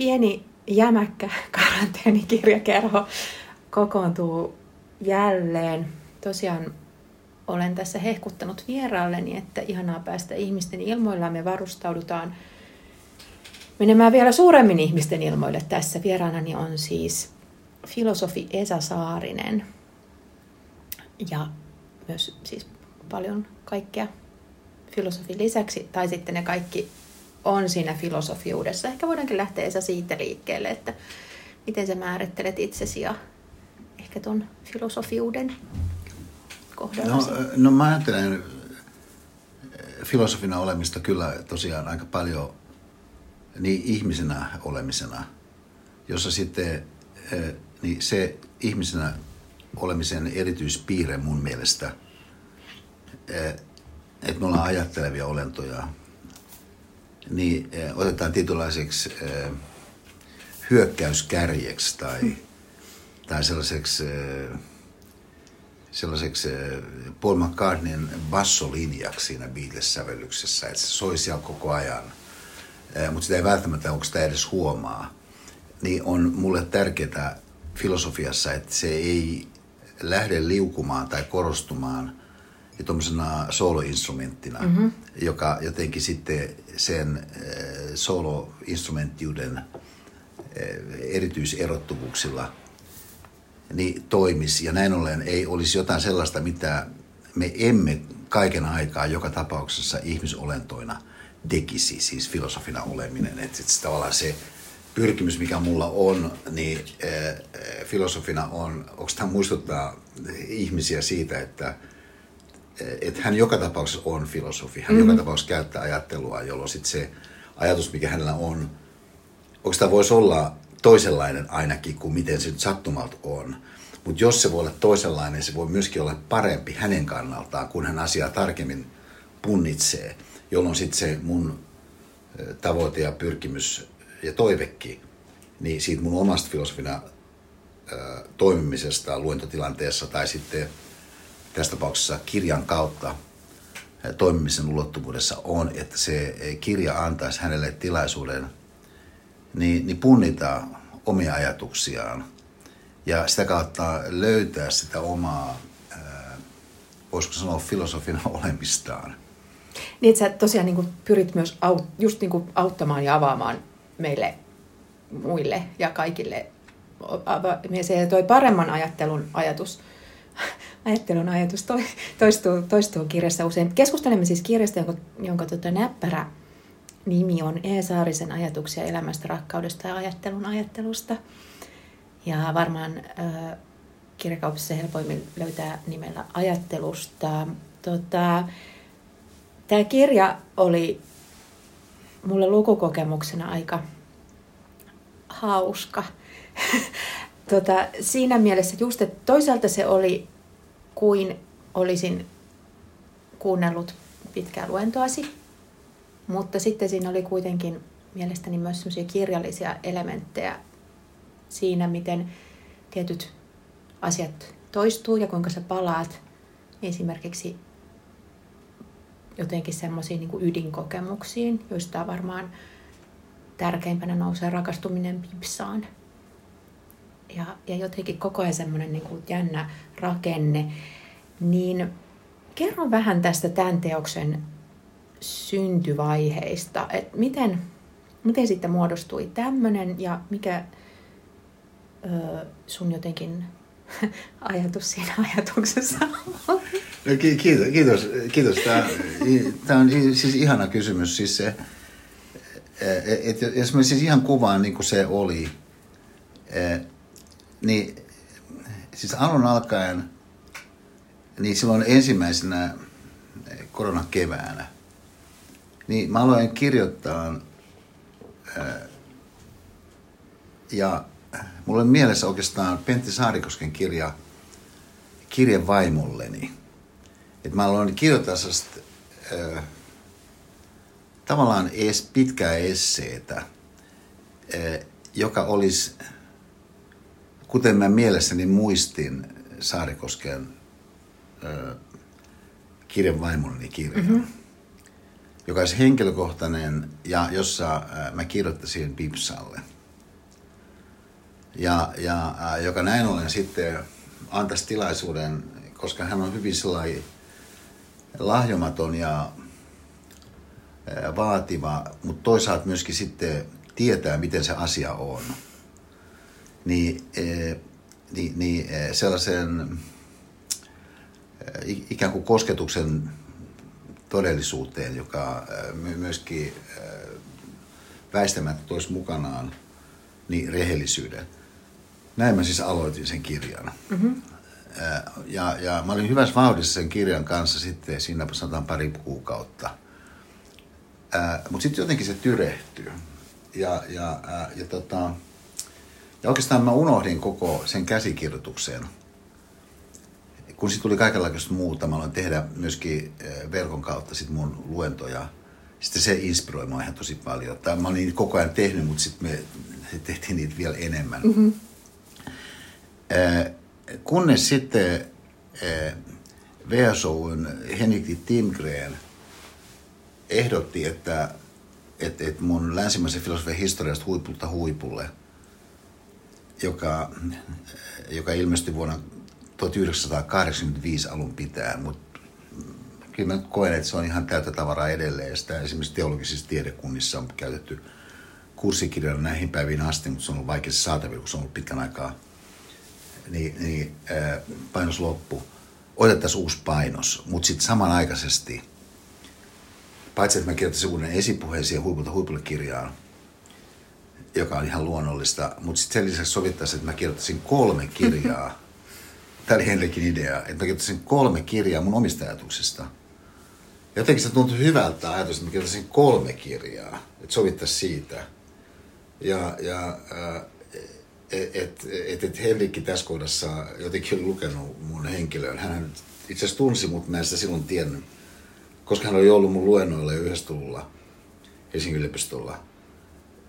pieni jämäkkä karanteenikirjakerho kokoontuu jälleen. Tosiaan olen tässä hehkuttanut vieraalleni, että ihanaa päästä ihmisten ilmoilla. Me varustaudutaan menemään vielä suuremmin ihmisten ilmoille tässä. Vieraanani on siis filosofi Esa Saarinen ja myös siis paljon kaikkea filosofin lisäksi, tai sitten ne kaikki on siinä filosofiudessa. Ehkä voidaankin lähteä siitä liikkeelle, että miten sä määrittelet itsesi ja ehkä tuon filosofiuden kohdalla? No, no mä ajattelen filosofina olemista kyllä tosiaan aika paljon niin ihmisenä olemisena, jossa sitten niin se ihmisenä olemisen erityispiirre mun mielestä, että me ollaan ajattelevia olentoja, niin otetaan tietynlaiseksi hyökkäyskärjeksi tai, tai sellaiseksi, sellaiseksi Paul McCartneyn bassolinjaksi siinä Beatles-sävellyksessä, että se soi siellä koko ajan, mutta sitä ei välttämättä, onko sitä edes huomaa, niin on mulle tärkeää filosofiassa, että se ei lähde liukumaan tai korostumaan ja tuommoisena soloinstrumenttina, mm-hmm. joka jotenkin sitten sen äh, soloinstrumenttiuden äh, erityiserottuvuuksilla niin toimisi. Ja näin ollen ei olisi jotain sellaista, mitä me emme kaiken aikaa joka tapauksessa ihmisolentoina tekisi, siis filosofina oleminen. Että sit tavallaan se pyrkimys, mikä mulla on, niin äh, filosofina on, onko tämä muistuttaa ihmisiä siitä, että että hän joka tapauksessa on filosofi. Hän mm-hmm. joka tapauksessa käyttää ajattelua, jolloin sit se ajatus, mikä hänellä on, onko tämä voisi olla toisenlainen ainakin kuin miten se nyt sattumalta on. Mutta jos se voi olla toisenlainen, se voi myöskin olla parempi hänen kannaltaan, kun hän asiaa tarkemmin punnitsee, jolloin sitten se mun tavoite ja pyrkimys ja toivekin, niin siitä mun omasta filosofina toimimisesta luentotilanteessa tai sitten tässä tapauksessa kirjan kautta toimimisen ulottuvuudessa on, että se kirja antaisi hänelle tilaisuuden niin, niin punnita omia ajatuksiaan ja sitä kautta löytää sitä omaa, voisiko sanoa filosofina olemistaan. Niin, että sä tosiaan niin pyrit myös aut, just niin auttamaan ja avaamaan meille muille ja kaikille se toi paremman ajattelun ajatus ajattelun ajatus toistuu, toistuu kirjassa usein. Keskustelemme siis kirjasta, jonka, jonka tota, näppärä nimi on E. Saarisen ajatuksia elämästä, rakkaudesta ja ajattelun ajattelusta. Ja varmaan äh, kirjakaupassa helpoimmin löytää nimellä ajattelusta. Tota, Tämä kirja oli mulle lukukokemuksena aika hauska. tota, siinä mielessä just, että toisaalta se oli kuin olisin kuunnellut pitkää luentoasi, mutta sitten siinä oli kuitenkin mielestäni myös sellaisia kirjallisia elementtejä siinä, miten tietyt asiat toistuu ja kuinka sä palaat esimerkiksi jotenkin semmoisiin niin ydinkokemuksiin, joista varmaan tärkeimpänä nousee rakastuminen pipsaan – ja, ja jotenkin koko ajan semmoinen niin kuin jännä rakenne. Niin kerro vähän tästä tämän teoksen syntyvaiheista, että miten, miten sitten muodostui tämmöinen ja mikä ö, sun jotenkin ajatus siinä ajatuksessa on? No, kiitos, kiitos, kiitos. Tämä, tämä on siis ihana kysymys. Siis se, et, et, jos mä siis ihan kuvaan niin kuin se oli, niin siis alun alkaen, niin silloin ensimmäisenä koronan keväänä, niin mä aloin kirjoittaa ja mulla on mielessä oikeastaan Pentti Saarikosken kirja Kirje vaimolleni. Et mä aloin kirjoittaa sellaista tavallaan es, pitkää esseetä, joka olisi kuten mä mielessäni muistin Saarikosken äh, kirjan vaimoni kirja, mm-hmm. joka olisi henkilökohtainen ja jossa äh, mä kirjoittasin Pipsalle. Ja, ja äh, joka näin ollen sitten antaisi tilaisuuden, koska hän on hyvin sellainen lahjomaton ja vaativa, mutta toisaalta myöskin sitten tietää, miten se asia on. Niin, äh, niin, niin äh, sellaisen äh, ikään kuin kosketuksen todellisuuteen, joka myöskin väistämättä toisi mukanaan niin rehellisyyden. Näin mä siis aloitin sen kirjan. Mm-hmm. Ja, ja mä olin hyvässä vauhdissa sen kirjan kanssa sitten siinä sanotaan pari kuukautta. Mutta sitten jotenkin se tyrehtyy. Ja, ja, ja, tota, ja oikeastaan mä unohdin koko sen käsikirjoituksen. Kun sitten tuli kaikenlaista muuta, mä aloin tehdä myöskin verkon kautta sit mun luentoja. Sitten se inspiroi mua ihan tosi paljon. Tai mä olin koko ajan tehnyt, mutta sitten me tehtiin niitä vielä enemmän. Mm-hmm. Kunnes sitten VSOn Henrik Timgren ehdotti, että, että, että mun länsimaisen filosofian historiasta huipulta huipulle, joka, joka ilmestyi vuonna 1985 alun pitäen, mutta kyllä mä koen, että se on ihan täyttä tavaraa edelleen. Sitä esimerkiksi teologisissa tiedekunnissa on käytetty kurssikirjoilla näihin päiviin asti, mutta se on ollut vaikea saatavilla, kun se on ollut pitkän aikaa – niin, niin äh, painos loppu. Otettaisiin uusi painos, mutta sitten samanaikaisesti, paitsi että mä kirjoittaisin uuden esipuheen siihen huipulta huipulle kirjaan, joka on ihan luonnollista, mutta sitten sen lisäksi sovittaisiin, että mä kirjoittaisin kolme kirjaa. Tämä oli Henrikin idea, että mä kirjoittaisin kolme kirjaa mun omista ajatuksista. Jotenkin se tuntui hyvältä ajatus, että mä kirjoittaisin kolme kirjaa, että sovittaisiin siitä. Ja, ja äh, että et, et Henrikki tässä kohdassa jotenkin oli lukenut mun henkilöön. Hän itse asiassa tunsi mut, mä en sitä silloin tiennyt, koska hän oli ollut mun luennoilla jo yhdessä tulla Helsingin yliopistolla.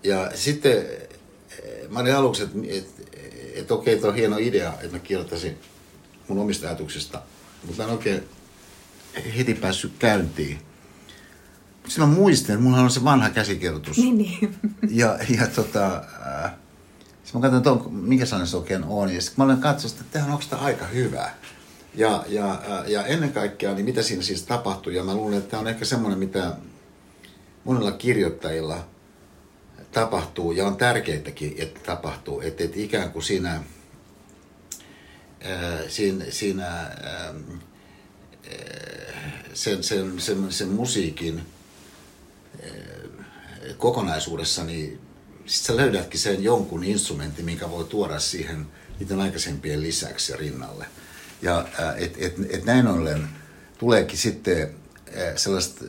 Ja sitten mä olin aluksi, että et, et, okei, okay, on hieno idea, että mä kirjoittaisin mun omista ajatuksista, mutta mä en oikein heti päässyt käyntiin. Sitten mä muistin, että mulla on se vanha käsikirjoitus. Niin, niin. Ja, ja tota, äh, sitten mä katsoin, että on, minkä sellainen se oikein on. Ja sitten mä olen katsonut, että tähän onko tämä aika hyvä. Ja, ja, ja ennen kaikkea, niin mitä siinä siis tapahtui. Ja mä luulen, että tämä on ehkä semmoinen, mitä monilla kirjoittajilla tapahtuu. Ja on tärkeitäkin, että tapahtuu. Että, että ikään kuin siinä, ää, siinä, siinä ää, sen, sen, sen, sen musiikin kokonaisuudessa, niin sitten sä löydätkin sen jonkun instrumentin, minkä voi tuoda siihen niiden aikaisempien lisäksi ja rinnalle. Ja et, et, et näin ollen tuleekin sitten sellaista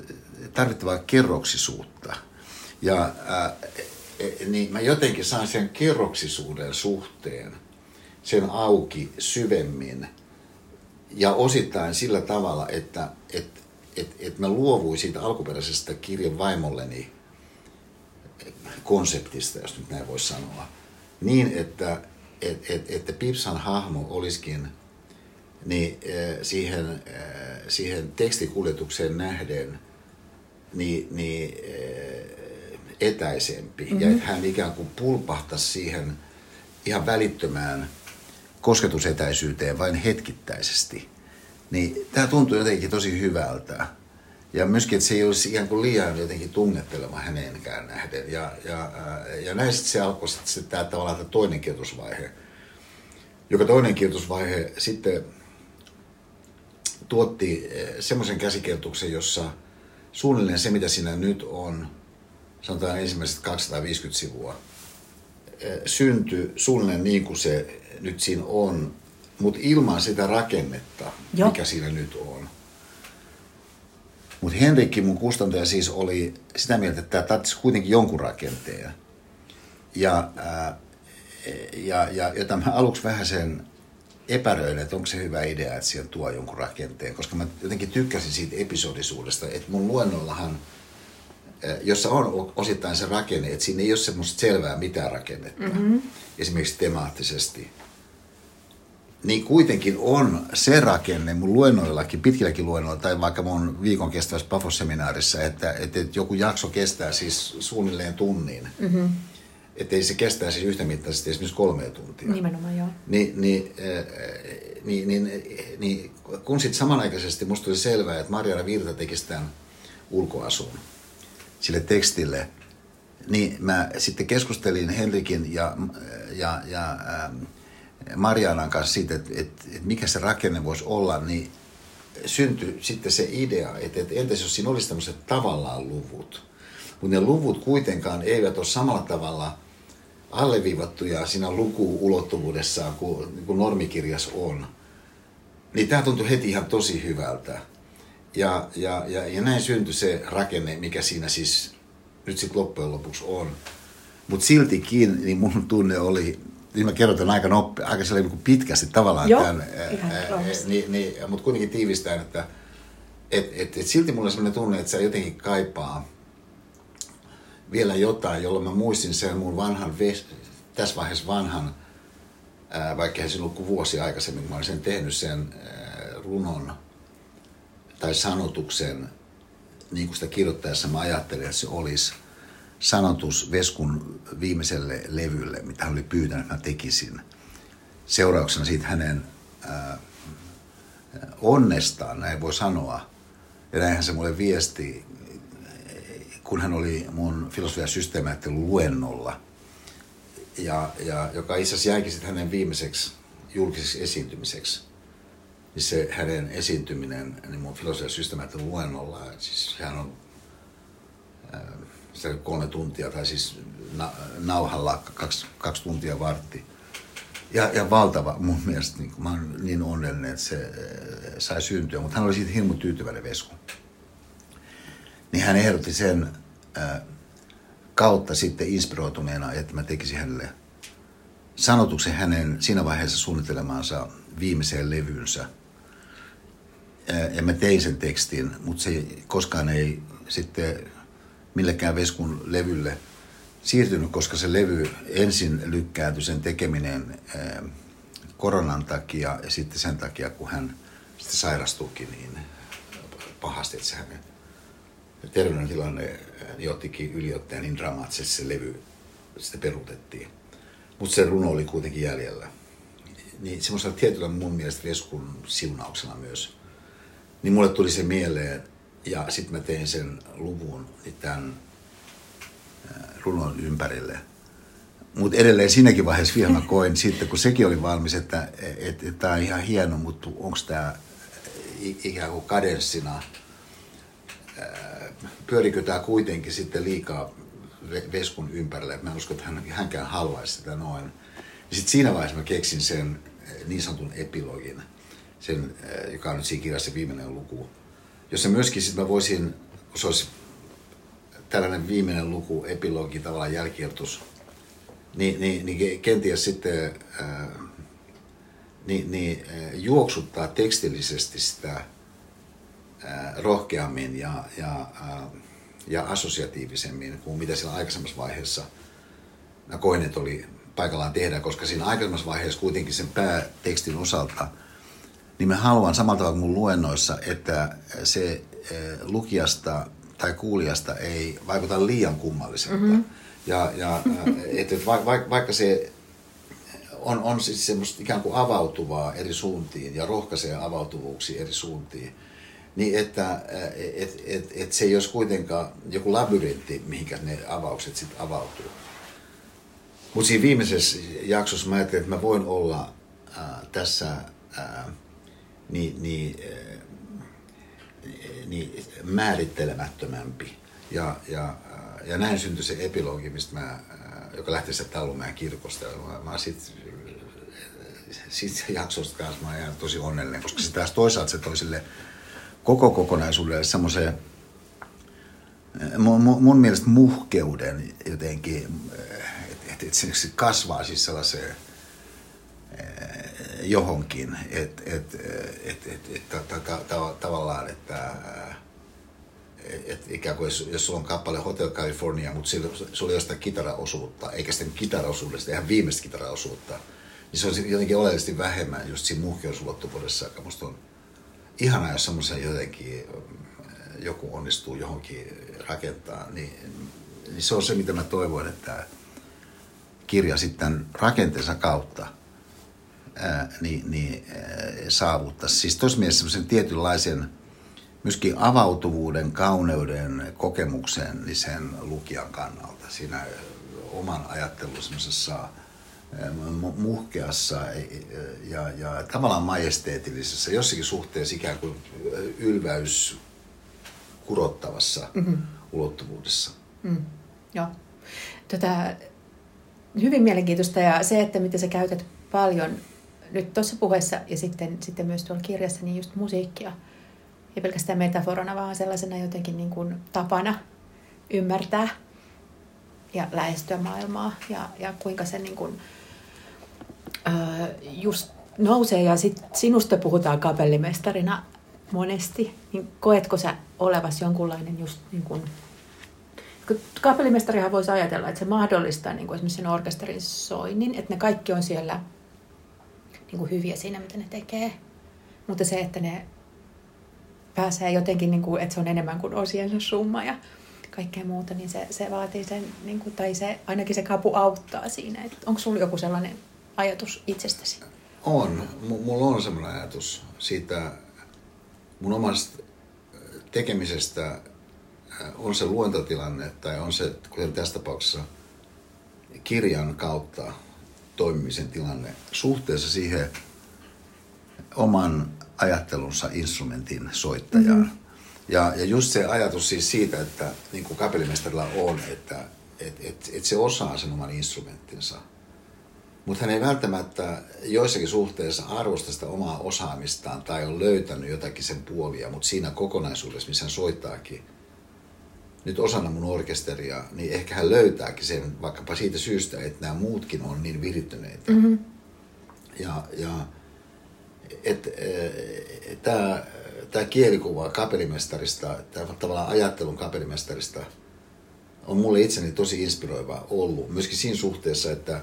tarvittavaa kerroksisuutta. Ja ää, niin mä jotenkin saan sen kerroksisuuden suhteen sen auki syvemmin. Ja osittain sillä tavalla, että et, et, et mä luovuin siitä alkuperäisestä kirjan vaimolleni konseptista, jos nyt näin voisi sanoa, niin että et, et, että Pipsan hahmo olisikin niin, äh, siihen, äh, siihen tekstikuljetukseen nähden niin, niin etäisempi. Mm-hmm. Ja että hän ikään kuin pulpahtaisi siihen ihan välittömään kosketusetäisyyteen vain hetkittäisesti. Niin tämä tuntuu jotenkin tosi hyvältä. Ja myöskin, että se ei olisi ikään kuin liian jotenkin tunnettelema häneenkään nähden. Ja, ja, ja näin sitten se alkoi sitten tämä tavallaan tämä toinen kirjoitusvaihe. Joka toinen kirjoitusvaihe sitten tuotti semmoisen käsikirjoituksen, jossa suunnilleen se, mitä siinä nyt on, sanotaan ensimmäiset 250 sivua, syntyi suunnilleen niin kuin se nyt siinä on, mutta ilman sitä rakennetta, Joo. mikä siinä nyt on. Mutta Henrikki, mun kustantaja siis, oli sitä mieltä, että tämä tarvitsisi kuitenkin jonkun rakenteen. Ja, ää, ja, ja jota mä aluksi vähän sen epäröin, että onko se hyvä idea, että siihen tuo jonkun rakenteen, koska mä jotenkin tykkäsin siitä episodisuudesta, että mun luennollahan, jossa on osittain se rakenne, että siinä ei ole semmoista selvää mitään rakennetta, mm-hmm. esimerkiksi temaattisesti niin kuitenkin on se rakenne mun luennoillakin, pitkilläkin luennoilla tai vaikka mun viikon kestävässä Pafos-seminaarissa, että, että joku jakso kestää siis suunnilleen tunnin. Mm-hmm. että ei se kestäisi yhtä mittaisesti esimerkiksi kolme tuntia. Nimenomaan joo. Niin, niin, äh, niin, niin, niin kun sitten samanaikaisesti musta tuli selvää, että Mariana Virta tekisi tämän ulkoasun sille tekstille, niin mä sitten keskustelin Henrikin ja, ja, ja ähm, Marianan kanssa siitä, että, että, että mikä se rakenne voisi olla, niin syntyi sitten se idea, että, että entäs jos siinä olisi tämmöiset tavallaan luvut. Mutta ne luvut kuitenkaan eivät ole samalla tavalla alleviivattuja siinä lukuulottuvuudessaan kuin, niin kuin normikirjas on. Niin tämä tuntui heti ihan tosi hyvältä. Ja, ja, ja, ja näin syntyi se rakenne, mikä siinä siis nyt sitten loppujen lopuksi on. Mutta siltikin niin mun tunne oli, niin mä kerrotan aika, noppe, aika niin pitkästi tavallaan Joo, tämän, ää, niin, niin, mutta kuitenkin tiivistään, että et, et, et silti mulla on sellainen tunne, että se jotenkin kaipaa vielä jotain, jolloin mä muistin sen mun vanhan, tässä vaiheessa vanhan, ää, vaikka se ollut kuin vuosi aikaisemmin, mä olin sen tehnyt sen ää, runon tai sanotuksen, niin kuin sitä kirjoittaessa mä ajattelin, että se olisi sanotus Veskun viimeiselle levylle, mitä hän oli pyytänyt, että mä tekisin. Seurauksena siitä hänen ää, onnestaan, näin voi sanoa. Ja näinhän se mulle viesti, kun hän oli mun filosofia systeemiajattelun luennolla, ja, ja, joka itse asiassa jäikin sitten hänen viimeiseksi julkiseksi esiintymiseksi. Niin se hänen esiintyminen niin mun filosofia systeemiajattelun luennolla, siis hän on se kolme tuntia, tai siis na, nauhalla kaksi, kaksi tuntia vartti. Ja, ja valtava mun mielestä, niin mä oon niin onnellinen, että se äh, sai syntyä, mutta hän oli siitä hirmu tyytyväinen Vesku. Niin hän ehdotti sen äh, kautta sitten inspiroituneena, että mä tekisin hänelle sanotuksen hänen siinä vaiheessa suunnittelemaansa viimeiseen levynsä. Ja mä tein sen tekstin, mutta se koskaan ei sitten millekään Veskun levylle siirtynyt, koska se levy ensin lykkääntyi sen tekeminen koronan takia ja sitten sen takia, kun hän sitten sairastuikin niin pahasti, että se hänen terveydentilanne eh, johtikin yliottaja niin dramaattisesti se levy sitten peruutettiin. Mutta se runo oli kuitenkin jäljellä. Niin semmoisella tietyllä mun mielestä Veskun siunauksena myös. Niin mulle tuli se mieleen, ja sitten mä tein sen luvun niin tämän runon ympärille. Mutta edelleen siinäkin vaiheessa vielä mä koin sitten, kun sekin oli valmis, että tämä on ihan hieno, mutta onko tämä ikään kuin kadenssina, pyörikö tämä kuitenkin sitten liikaa Veskun ympärille, mä en usko, että hän, hänkään haluaisi sitä noin. Ja sitten siinä vaiheessa mä keksin sen niin sanotun epilogin, sen, joka on nyt siinä kirjassa viimeinen luku, jossa myöskin sitten mä voisin, se olisi tällainen viimeinen luku, epilogi, tavallaan jälkiertus, niin, niin, niin kenties sitten ää, niin, niin, juoksuttaa tekstillisesti sitä ää, rohkeammin ja, ja, ää, ja assosiatiivisemmin kuin mitä siinä aikaisemmassa vaiheessa mä koin, että oli paikallaan tehdä, koska siinä aikaisemmassa vaiheessa kuitenkin sen päätekstin osalta – niin mä haluan samalla tavalla kuin mun luennoissa, että se eh, lukijasta tai kuulijasta ei vaikuta liian kummalliselta. Mm-hmm. Ja, ja eh, että et vaikka, vaikka se on, on siis semmoista ikään kuin avautuvaa eri suuntiin ja rohkaisee avautuvuuksia eri suuntiin, niin että eh, et, et, et se ei olisi kuitenkaan joku labyrintti, mihinkä ne avaukset sitten avautuu. Mutta siinä viimeisessä jaksossa mä ajattelin, että mä voin olla äh, tässä äh, niin, niin, eh, niin määrittelemättömämpi. Ja, ja, ja näin syntyi se epilogi, mistä mä, eh, joka lähti sieltä Tallumäen kirkosta. Mä, mä sit, sit jaksosta kanssa mä oon tosi onnellinen, koska se taas toisaalta se toi sille koko kokonaisuudelle semmoiseen eh, mun, mun mielestä muhkeuden jotenkin, että et se kasvaa siis sellaiseen johonkin, että et, et, et, et, tavallaan, että et ikään kuin jos, sulla on kappale Hotel California, mutta sillä, sulla ei ole sitä kitaraosuutta, eikä sitten kitaraosuudesta, ihan viimeistä kitaraosuutta, niin se on jotenkin oleellisesti vähemmän just siinä muhkeusulottuvuudessa, joka musta on ihanaa, jos semmoisen jotenkin joku onnistuu johonkin rakentaa, niin, niin se on se, mitä mä toivon, että kirja sitten rakenteensa kautta ää, niin, niin ää, saavuttaisi. Siis tuossa mielessä semmoisen tietynlaisen myöskin avautuvuuden, kauneuden kokemuksellisen lukijan kannalta. Siinä oman ajattelun semmoisessa muhkeassa ja, ja tavallaan majesteetillisessa, jossakin suhteessa ikään kuin ylväys kurottavassa mm-hmm. ulottuvuudessa. Mm, joo. Tota, hyvin mielenkiintoista ja se, että miten sä käytät paljon nyt tuossa puheessa ja sitten, sitten myös tuolla kirjassa, niin just musiikkia. Ei pelkästään metaforana, vaan sellaisena jotenkin niin kuin tapana ymmärtää ja lähestyä maailmaa ja, ja kuinka se niin kuin, ää, just nousee ja sit sinusta puhutaan kapellimestarina monesti, niin koetko sä olevas jonkunlainen just niin kuin, kapellimestarihan voisi ajatella, että se mahdollistaa niin kuin esimerkiksi sen orkesterin soinnin, että ne kaikki on siellä niin kuin hyviä siinä, mitä ne tekee. Mutta se, että ne pääsee jotenkin, niin kuin, että se on enemmän kuin osiensa summa ja kaikkea muuta, niin se, se vaatii sen, niin kuin, tai se, ainakin se kapu auttaa siinä. Onko sulla joku sellainen ajatus itsestäsi? On. M- mulla on sellainen ajatus siitä mun omasta tekemisestä on se luentotilanne tai on se, kuten tässä tapauksessa, kirjan kautta toimimisen tilanne suhteessa siihen oman ajattelunsa instrumentin soittajaan. Mm-hmm. Ja, ja just se ajatus siis siitä, että niin kuin kapellimestarilla on, että et, et, et se osaa sen oman instrumenttinsa. Mutta hän ei välttämättä joissakin suhteissa arvosta sitä omaa osaamistaan tai on löytänyt jotakin sen puolia, mutta siinä kokonaisuudessa, missä hän soittaakin nyt osana mun orkesteria, niin ehkä hän löytääkin sen vaikkapa siitä syystä, että nämä muutkin on niin virittyneitä. Mm-hmm. Ja, ja että e, tämä tämä kielikuva kapellimestarista, tämä tavallaan ajattelun kapellimestarista on mulle itseni tosi inspiroiva ollut. Myöskin siinä suhteessa, että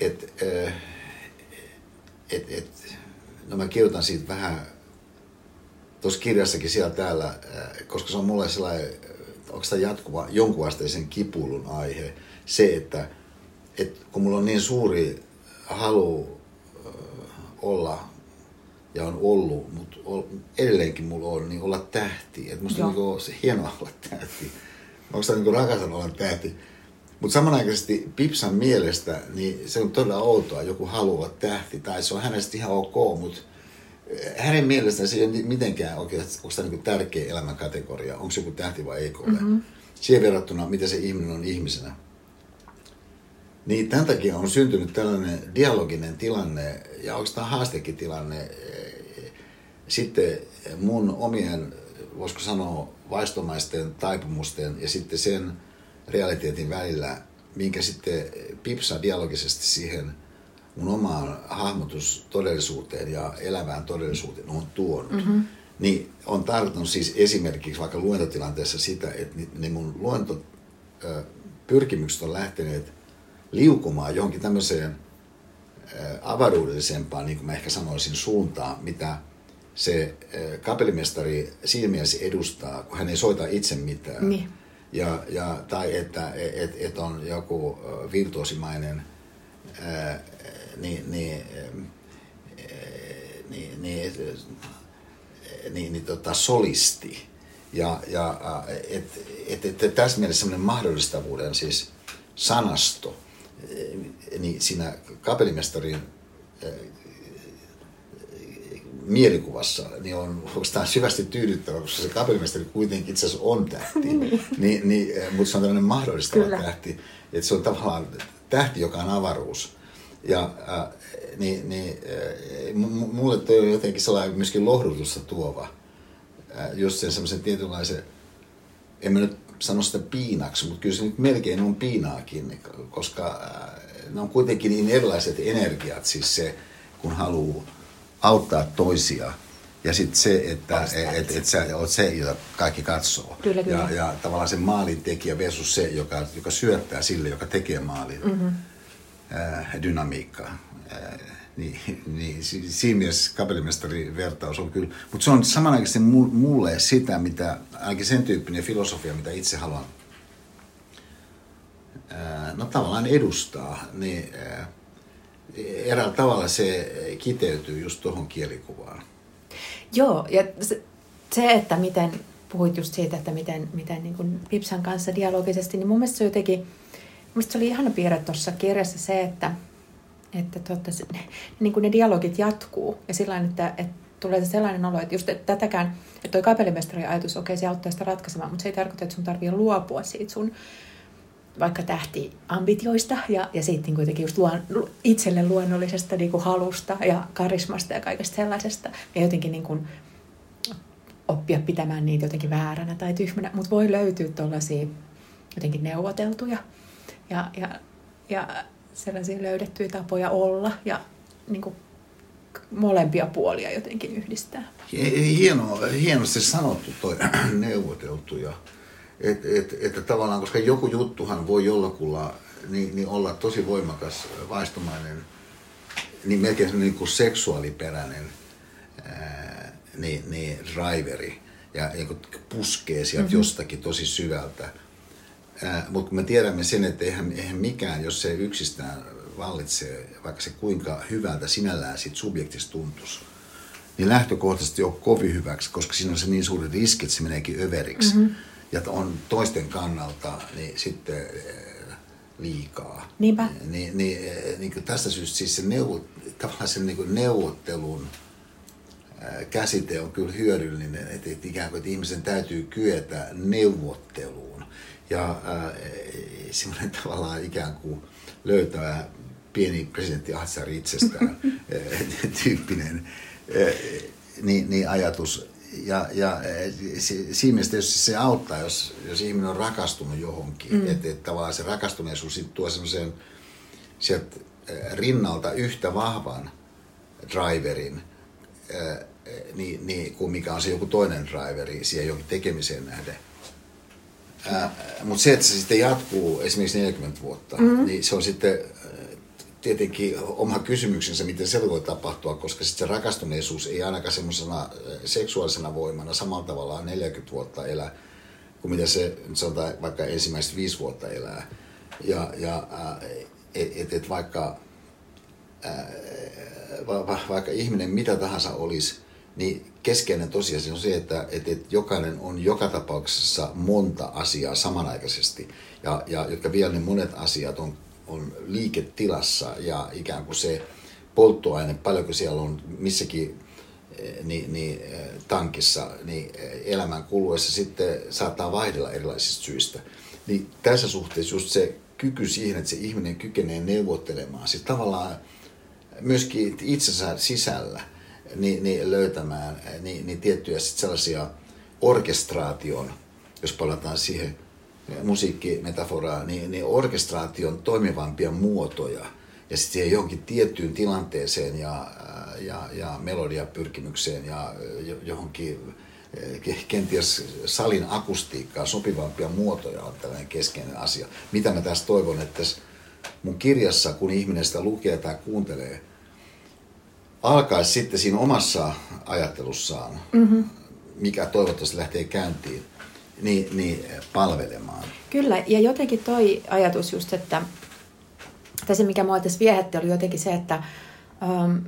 et, e, et, et, no mä kirjoitan siitä vähän tuossa kirjassakin siellä täällä, äh, koska se on mulle sellainen, onko tämä jatkuva jonkunasteisen kipuilun aihe, se, että, että kun mulla on niin suuri halu olla ja on ollut, mutta edelleenkin mulla on, niin olla tähti. Että musta on niin se hienoa olla tähti. Onko se niin rakastan olla tähti. Mutta samanaikaisesti Pipsan mielestä, niin se on todella outoa, joku haluaa tähti, tai se on hänestä ihan ok, mutta hänen mielestään se ei ole mitenkään oikein, onko tämä niin tärkeä elämänkategoria, onko se joku tähti vai eikö ole. Mm-hmm. Siihen verrattuna, mitä se ihminen on ihmisenä. Niin tämän takia on syntynyt tällainen dialoginen tilanne, ja onko tämä haastekin tilanne, sitten mun omien, voisiko sanoa, vaistomaisten taipumusten ja sitten sen realiteetin välillä, minkä sitten pipsaa dialogisesti siihen – mun omaan hahmotustodellisuuteen ja elävään todellisuuteen on tuonut. Mm-hmm. Niin on tarkoittanut siis esimerkiksi vaikka luentotilanteessa sitä, että ne mun luentopyrkimykset on lähteneet liukumaan johonkin tämmöiseen avaruudellisempaan, niin kuin mä ehkä sanoisin, suuntaan, mitä se kapellimestari mielessä edustaa, kun hän ei soita itse mitään. Niin. Ja, ja, tai että et, et on joku virtuosimainen niin, niin, niin, niin, niin, niin tota, solisti. Ja, ja et, et, et, et tässä mielessä semmoinen mahdollistavuuden siis sanasto, niin siinä kapellimestarin mielikuvassa, niin on oikeastaan syvästi tyydyttävä, koska se kapellimestari kuitenkin itse asiassa on tähti. niin, niin, niin mutta se on tämmöinen mahdollistava Kyllä. tähti. Että se on tavallaan tähti, joka on avaruus. Ja äh, niin, niin äh, mulle toi on jotenkin sellainen myöskin lohdutusta tuova. Äh, just sen semmoisen tietynlaisen, en mä nyt sano sitä piinaksi, mutta kyllä se nyt melkein on piinaakin, koska äh, ne on kuitenkin niin erilaiset energiat, siis se, kun haluaa auttaa toisia. Ja sitten se, että et, et sä oot se, jota kaikki katsoo. Kyllä, kyllä. Ja, ja tavallaan se maalin tekijä versus se, joka, joka syöttää sille, joka tekee maalin. Mm-hmm dynamiikkaa. Äh, niin, niin siinä mielessä kapellimestarin vertaus on kyllä, mutta se on samanaikaisesti mulle sitä, mitä, ainakin sen tyyppinen filosofia, mitä itse haluan no tavallaan edustaa, niin eräällä tavalla se kiteytyy just tuohon kielikuvaan. Joo, ja se, se, että miten puhuit just siitä, että miten, miten niin kuin Pipsan kanssa dialogisesti, niin mun mielestä se jotenkin, se oli ihana piirre tuossa kirjassa se, että, että totta, se, niin kuin ne dialogit jatkuu ja sillä että, että tulee se sellainen olo, että just että tätäkään, että toi kapellimestarin ajatus, okei, se auttaa sitä ratkaisemaan, mutta se ei tarkoita, että sun tarvii luopua siitä sun vaikka tähtiambitioista ja, ja siitä niin kuitenkin just luon, itselle luonnollisesta niin kuin halusta ja karismasta ja kaikesta sellaisesta. Ja jotenkin niin kuin oppia pitämään niitä jotenkin vääränä tai tyhmänä, mutta voi löytyä tuollaisia jotenkin neuvoteltuja ja, ja, ja sellaisia löydettyjä tapoja olla ja niin kuin molempia puolia jotenkin yhdistää. Hieno, hienosti sanottu toi neuvoteltuja. Et, et, että tavallaan, koska joku juttuhan voi jollakulla niin, niin olla tosi voimakas, vaistomainen, niin melkein niin kuin seksuaaliperäinen ää, niin, niin driveri ja niin kuin puskee sieltä mm-hmm. jostakin tosi syvältä. Mutta me tiedämme sen, että eihän, eihän mikään, jos se yksistään vallitsee, vaikka se kuinka hyvältä sinällään sit subjektista tuntuisi, niin lähtökohtaisesti on kovin hyväksi, koska siinä on se niin suuri riski, että se meneekin överiksi. Mm-hmm. Ja on toisten kannalta niin sitten liikaa. Niinpä. Niin, niin, eh, niin kuin tästä syystä siis se neuvo, tavallaan sen niin kuin neuvottelun käsite on kyllä hyödyllinen, että, että ikään kuin että ihmisen täytyy kyetä neuvotteluun. Ja äh, semmoinen tavallaan ikään kuin löytää pieni presidentti Ahtsar itsestään tyyppinen niin, niin ajatus. Ja, ja siinä mielessä se auttaa, jos, jos ihminen on rakastunut johonkin. Mm. Että et tavallaan se rakastuneisuus sit tuo semmoisen sieltä rinnalta yhtä vahvan driverin, niin, niin, kuin mikä on se joku toinen driveri siihen jonkin tekemiseen nähden. Mutta se, että se sitten jatkuu esimerkiksi 40 vuotta, mm-hmm. niin se on sitten tietenkin oma kysymyksensä, miten se voi tapahtua, koska sitten se rakastuneisuus ei ainakaan semmoisena seksuaalisena voimana samalla tavalla 40 vuotta elä, kuin mitä se sanotaan vaikka ensimmäiset viisi vuotta elää. Ja, ja että et vaikka, ää, va, vaikka ihminen mitä tahansa olisi, niin keskeinen tosiasia on se, että, että, että jokainen on joka tapauksessa monta asiaa samanaikaisesti, ja, ja jotka vielä ne monet asiat on on liiketilassa ja ikään kuin se polttoaine, paljonko siellä on missäkin eh, niin, niin, eh, tankissa, niin eh, elämän kuluessa sitten saattaa vaihdella erilaisista syistä. Niin tässä suhteessa just se kyky siihen, että se ihminen kykenee neuvottelemaan, siis tavallaan myöskin itsensä sisällä niin, niin löytämään niin, niin tiettyjä sellaisia orkestraation, jos palataan siihen musiikkimetaforaa, niin, niin orkestraation toimivampia muotoja ja sitten siihen johonkin tiettyyn tilanteeseen ja, ja, ja melodiapyrkimykseen ja johonkin eh, kenties salin akustiikkaa sopivampia muotoja on tällainen keskeinen asia. Mitä mä tässä toivon, että tässä mun kirjassa, kun ihminen sitä lukee tai kuuntelee, alkaisi sitten siinä omassa ajattelussaan, mm-hmm. mikä toivottavasti lähtee käyntiin, niin, niin palvelemaan. Kyllä, ja jotenkin toi ajatus just, että tai se mikä mua tässä viehätti oli jotenkin se, että um,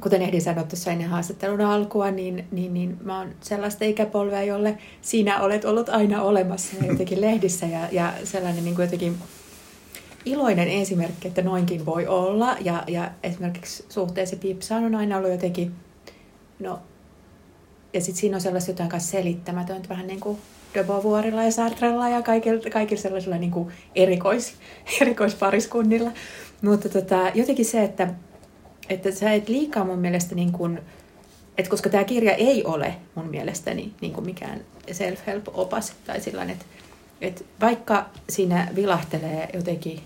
kuten ehdin sanoa tuossa ennen haastattelun alkua, niin, niin, niin mä oon sellaista ikäpolvea, jolle sinä olet ollut aina olemassa jotenkin lehdissä ja, ja sellainen niin kuin jotenkin iloinen esimerkki, että noinkin voi olla. Ja, ja esimerkiksi suhteesi Pipsaan on aina ollut jotenkin, no ja sitten siinä on sellaista jotain kanssa selittämätöntä, vähän niin kuin Debovuorilla ja Sartrella ja kaikilla, kaikilla sellaisilla niin kuin erikois, erikoispariskunnilla. Mutta tota, jotenkin se, että, että sä et liikaa mun mielestä, niin kuin, että koska tämä kirja ei ole mun mielestäni niin kuin mikään self-help-opas tai sellainen, että, että vaikka siinä vilahtelee jotenkin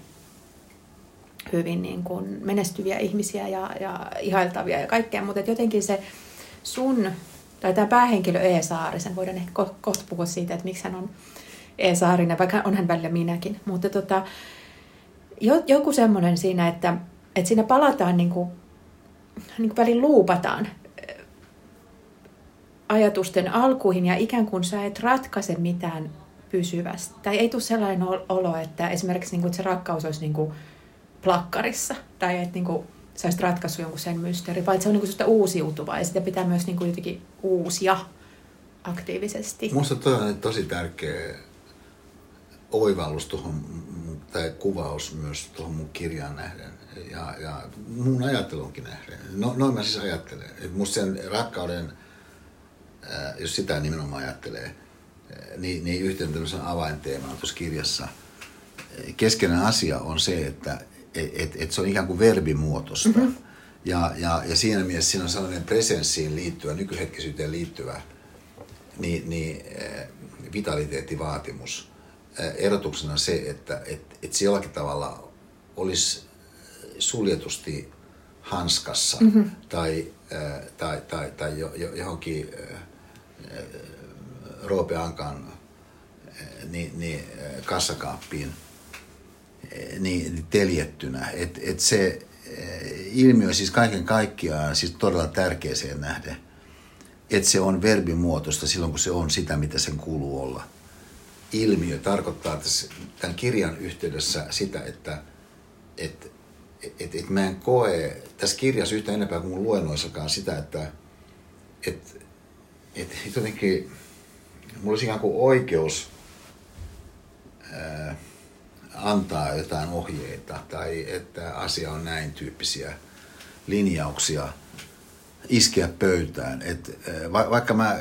hyvin niin kuin menestyviä ihmisiä ja, ja ihailtavia ja kaikkea, mutta jotenkin se sun tai tämä päähenkilö E-Saarisen, voidaan ehkä kohta puhua siitä, että miksi hän on E-Saarinen, vaikka on hän välillä minäkin. Mutta tota, joku semmoinen siinä, että, että siinä palataan niin kuin, niin kuin välin luupataan ajatusten alkuihin ja ikään kuin sä et ratkaise mitään pysyvästi. Tai ei tule sellainen olo, että esimerkiksi niin kuin, että se rakkaus olisi niin kuin plakkarissa. Tai että niin kuin, sä olisit ratkaissut jonkun sen mysteeri, vaan se on niin kuin uusiutuvaa ja sitä pitää myös niin kuin jotenkin uusia aktiivisesti. Minusta toi on tosi tärkeä oivallus tuohon, tai kuvaus myös tuohon mun kirjaan nähden ja, ja mun ajattelunkin nähden. No, noin mä siis ajattelen. Musta sen rakkauden, jos sitä nimenomaan ajattelee, niin, niin yhtenä tämmöisen avainteemana tuossa kirjassa keskeinen asia on se, että et, et, se on ikään kuin verbimuotoista. Mm-hmm. Ja, ja, ja siinä mielessä siinä on sellainen presenssiin liittyvä, nykyhetkisyyteen liittyvä niin, niin, vitaliteettivaatimus. Erotuksena se, että et, et se jollakin tavalla olisi suljetusti hanskassa mm-hmm. tai, tai, tai, tai johonkin Roope Ankan niin, niin, kassakaappiin niin, teljettynä. Et, et se ilmiö siis kaiken kaikkiaan siis todella tärkeäseen nähden, että se on verbimuotoista silloin, kun se on sitä, mitä sen kuuluu olla. Ilmiö tarkoittaa tässä, tämän kirjan yhteydessä sitä, että et, et, et mä en koe tässä kirjassa yhtä enempää kuin luennoissakaan sitä, että et, et jotenkin mulla olisi ikään kuin oikeus ää, antaa jotain ohjeita tai että asia on näin tyyppisiä linjauksia iskeä pöytään. Et, va, vaikka mä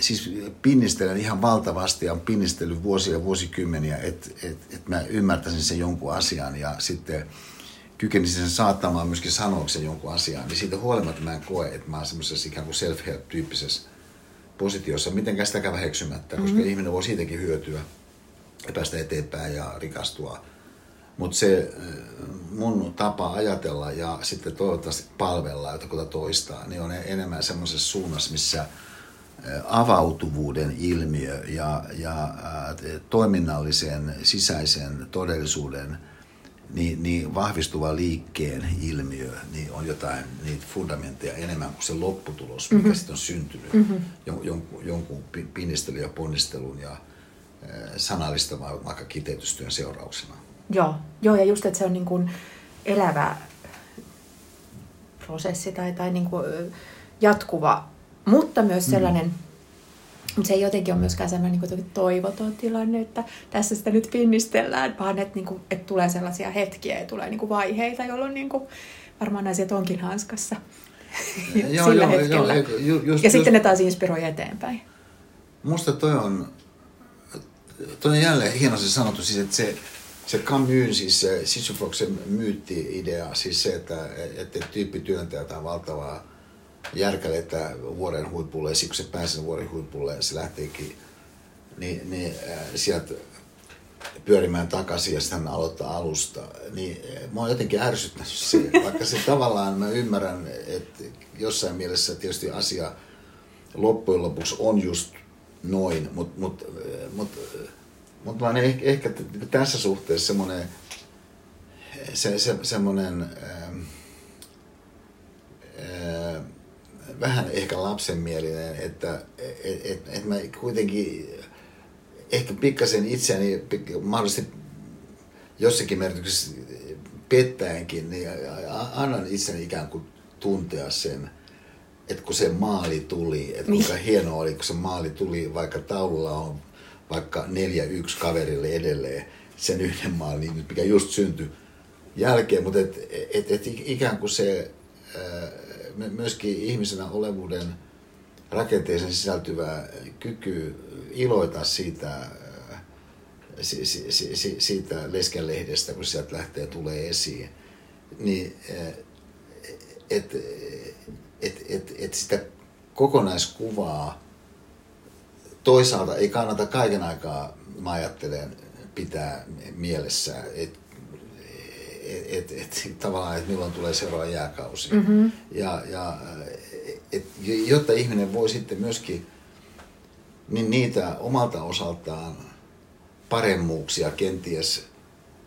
siis pinnistelen ihan valtavasti ja on pinnistellyt vuosia ja vuosikymmeniä, että et, et mä ymmärtäisin sen jonkun asian ja sitten kykenisin sen saattamaan myöskin sanoiksi jonkun asian, niin siitä huolimatta mä en koe, että mä oon semmoisessa ikään kuin self-help-tyyppisessä positiossa, mitenkään sitäkään väheksymättä, koska mm-hmm. ihminen voi siitäkin hyötyä ja päästä eteenpäin ja rikastua. Mutta se mun tapa ajatella ja sitten toivottavasti palvella jotakuta toista, niin on enemmän semmoisessa suunnassa, missä avautuvuuden ilmiö ja, ja toiminnallisen sisäisen todellisuuden niin, niin vahvistuva liikkeen ilmiö niin on jotain niitä fundamentteja enemmän kuin se lopputulos, mikä mm-hmm. sitten on syntynyt mm-hmm. jonkun, jonkun pinnistelyn ja ponnistelun ja sanallistamaan vaikka kiteytystyön seurauksena. Joo, joo ja just, että se on niin kuin elävä prosessi tai, tai niin kuin jatkuva, mutta myös mm. sellainen, mm. se ei jotenkin ole myöskään sellainen niin kuin toivoton tilanne, että tässä sitä nyt pinnistellään, vaan että, niin kuin, että tulee sellaisia hetkiä ja tulee niin kuin vaiheita, jolloin niin kuin, varmaan asiat onkin hanskassa joo, sillä joo, hetkellä. Joo, just, ja just, sitten ne taas inspiroi eteenpäin. Musta toi on Tuo on jälleen hienosti sanottu, siis, että se, se Camus, siis se Sisyfoksen myytti-idea, siis se, että, että tyyppi työntää jotain valtavaa järkälettä vuoren huipulle, ja kun se pääsee vuoren huipulle, se lähteekin niin, niin äh, sieltä pyörimään takaisin ja sitten aloittaa alusta, niin äh, mä oon jotenkin ärsyttänyt se, vaikka se tavallaan mä ymmärrän, että jossain mielessä tietysti asia loppujen lopuksi on just noin, mutta mut, mut, mut vaan ehkä, ehkä tässä suhteessa semmoinen se, se, semmoinen ää, ää, vähän ehkä lapsenmielinen, että et, et, et mä kuitenkin ehkä pikkasen itseäni mahdollisesti jossakin merkityksessä pettäenkin, niin annan itseni ikään kuin tuntea sen, että kun se maali tuli, että kuinka niin. hienoa oli, kun se maali tuli, vaikka taululla on vaikka 4-1 kaverille edelleen sen yhden maalin, niin mikä just syntyi jälkeen, mutta et, et, et ikään kuin se myöskin ihmisenä olevuuden rakenteeseen sisältyvä kyky iloita siitä, siitä leskenlehdestä, kun sieltä lähtee tulee esiin, niin että että et, et sitä kokonaiskuvaa toisaalta ei kannata kaiken aikaa, mä ajattelen, pitää mielessä, että et, et, et, tavallaan, että milloin tulee seuraava jääkausi. Mm-hmm. Ja, ja et, jotta ihminen voi sitten myöskin niin niitä omalta osaltaan paremmuuksia kenties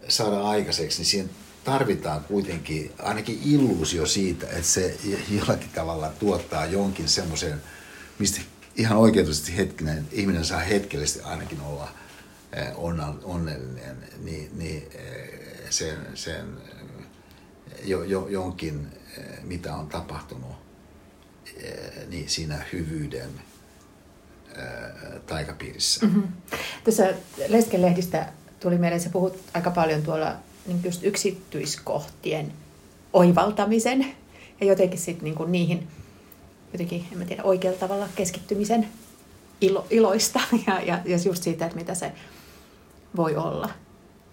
saada aikaiseksi, niin siihen tarvitaan kuitenkin ainakin illuusio siitä, että se jollakin tavalla tuottaa jonkin semmoisen, mistä ihan oikeutusti hetkinen, ihminen saa hetkellisesti ainakin olla onnellinen, niin, niin sen, sen jo, jo, jonkin, mitä on tapahtunut, niin siinä hyvyyden taikapiirissä. Mm-hmm. Tässä Leskelehdistä tuli mieleen, että puhut aika paljon tuolla niin just yksityiskohtien oivaltamisen ja jotenkin sitten niin niihin jotenkin, en mä tiedä, oikealla tavalla keskittymisen ilo, iloista ja, ja, ja just siitä, että mitä se voi olla.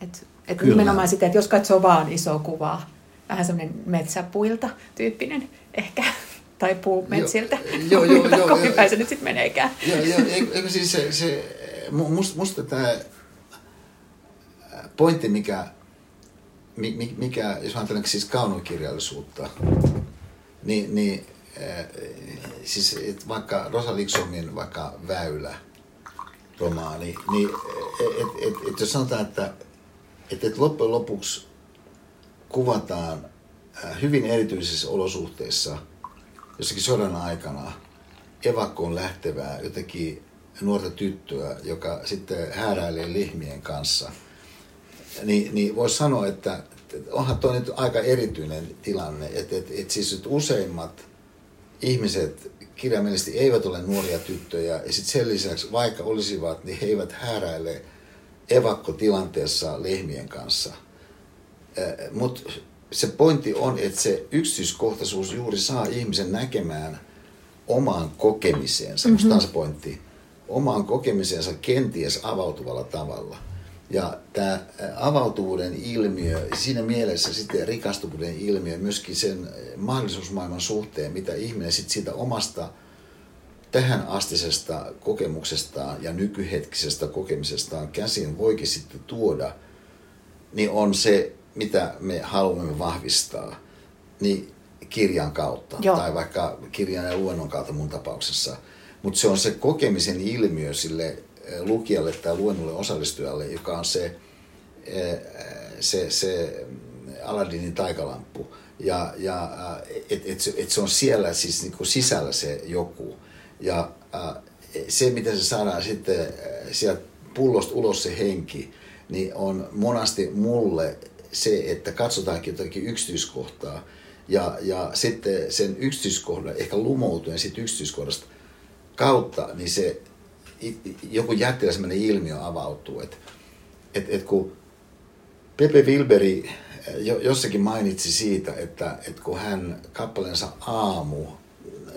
Et, et nimenomaan sitä, että jos katsoo vaan isoa kuvaa, vähän semmoinen metsäpuilta tyyppinen ehkä, tai puumetsiltä, joo, joo, joo, joo, joo, se nyt sitten meneekään. Joo, joo, eikö siis se, se musta, musta tämä pointti, mikä, mikä jos ajattelen siis kaunokirjallisuutta, niin, niin äh, siis et vaikka Rosa Liksomin vaikka Väylä romaani, niin et, et, et jos sanotaan, että et, et loppujen lopuksi kuvataan äh, hyvin erityisissä olosuhteissa jossakin sodan aikana evakkoon lähtevää jotenkin nuorta tyttöä, joka sitten hääräilee lihmien kanssa – niin, niin voisi sanoa, että onhan tuo nyt aika erityinen tilanne, että, että, että siis että useimmat ihmiset kirjaimellisesti eivät ole nuoria tyttöjä ja sitten sen lisäksi, vaikka olisivat, niin he eivät hääräile evakkotilanteessa lehmien kanssa. Mutta se pointti on, että se yksityiskohtaisuus juuri saa ihmisen näkemään omaan kokemiseensa, mm-hmm. on se pointti, omaan kokemiseensa kenties avautuvalla tavalla – ja tämä avautuvuuden ilmiö, siinä mielessä sitten rikastuvuuden ilmiö, myöskin sen mahdollisuusmaailman suhteen, mitä ihminen sitten siitä omasta tähän astisesta kokemuksestaan ja nykyhetkisestä kokemisestaan käsin voikin sitten tuoda, niin on se, mitä me haluamme vahvistaa, niin kirjan kautta Joo. tai vaikka kirjan ja luennon kautta mun tapauksessa. Mutta se on se kokemisen ilmiö sille lukijalle tai luennolle osallistujalle, joka on se, eh, se, se Aladdinin taikalamppu. Ja, ja että et, et se on siellä siis niin kuin sisällä se joku. Ja se, miten se saadaan sitten eh, sieltä pullosta ulos se henki, niin on monasti mulle se, että katsotaankin jotakin yksityiskohtaa ja, ja sitten sen yksityiskohdan, ehkä lumoutuen siitä yksityiskohdasta kautta, niin se joku jättiläismäinen ilmiö avautuu. Että et, et kun Pepe Wilberi jo, jossakin mainitsi siitä, että, että kun hän kappaleensa aamu,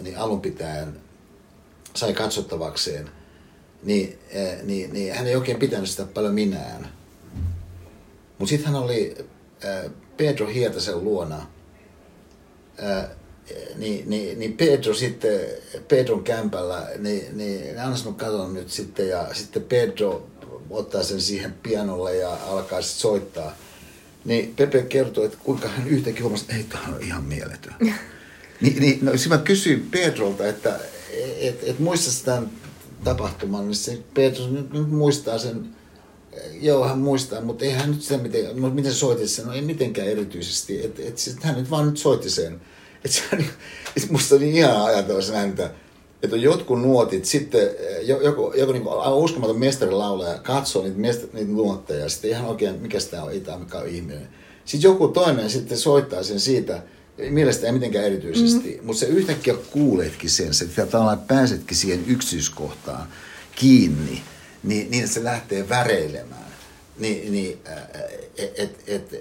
niin alun pitäen sai katsottavakseen, niin, eh, niin, niin hän ei oikein pitänyt sitä paljon minään. Mutta sitten hän oli eh, Pedro Hietasen luona eh, niin, niin, niin Pedro sitten, Pedron kämpällä, niin, niin mä katon nyt sitten ja sitten Pedro ottaa sen siihen pianolle ja alkaa sitten soittaa. Niin Pepe kertoo, että kuinka hän yhtäkkiä huomasi, että ei, tämä on ihan mieletön. niin, niin, no, mä kysyin Pedrolta, että et, et muista tämän tapahtuman, niin se Pedro nyt, nyt muistaa sen, joo hän muistaa, mutta ei hän nyt sitä miten, miten soitti sen, no ei mitenkään erityisesti, että et, et hän nyt vaan nyt soitti sen. Että se on, niin, musta on niin ihana ajatella se näin, että, että jotkut nuotit, sitten eh, joku, joku niin aivan uskomaton mestarilaulaja katsoo niitä, mester, niitä nuotteja, ja sitten ihan oikein, mikä tämä on, ei tämä mikä on ihminen. Sitten joku toinen sitten soittaa sen siitä, mielestäni ei mitenkään erityisesti, mm-hmm. mutta se yhtäkkiä kuuletkin sen, se, että tavallaan pääsetkin siihen yksityiskohtaan kiinni, niin, niin se lähtee väreilemään. Niin, niin et, et, et,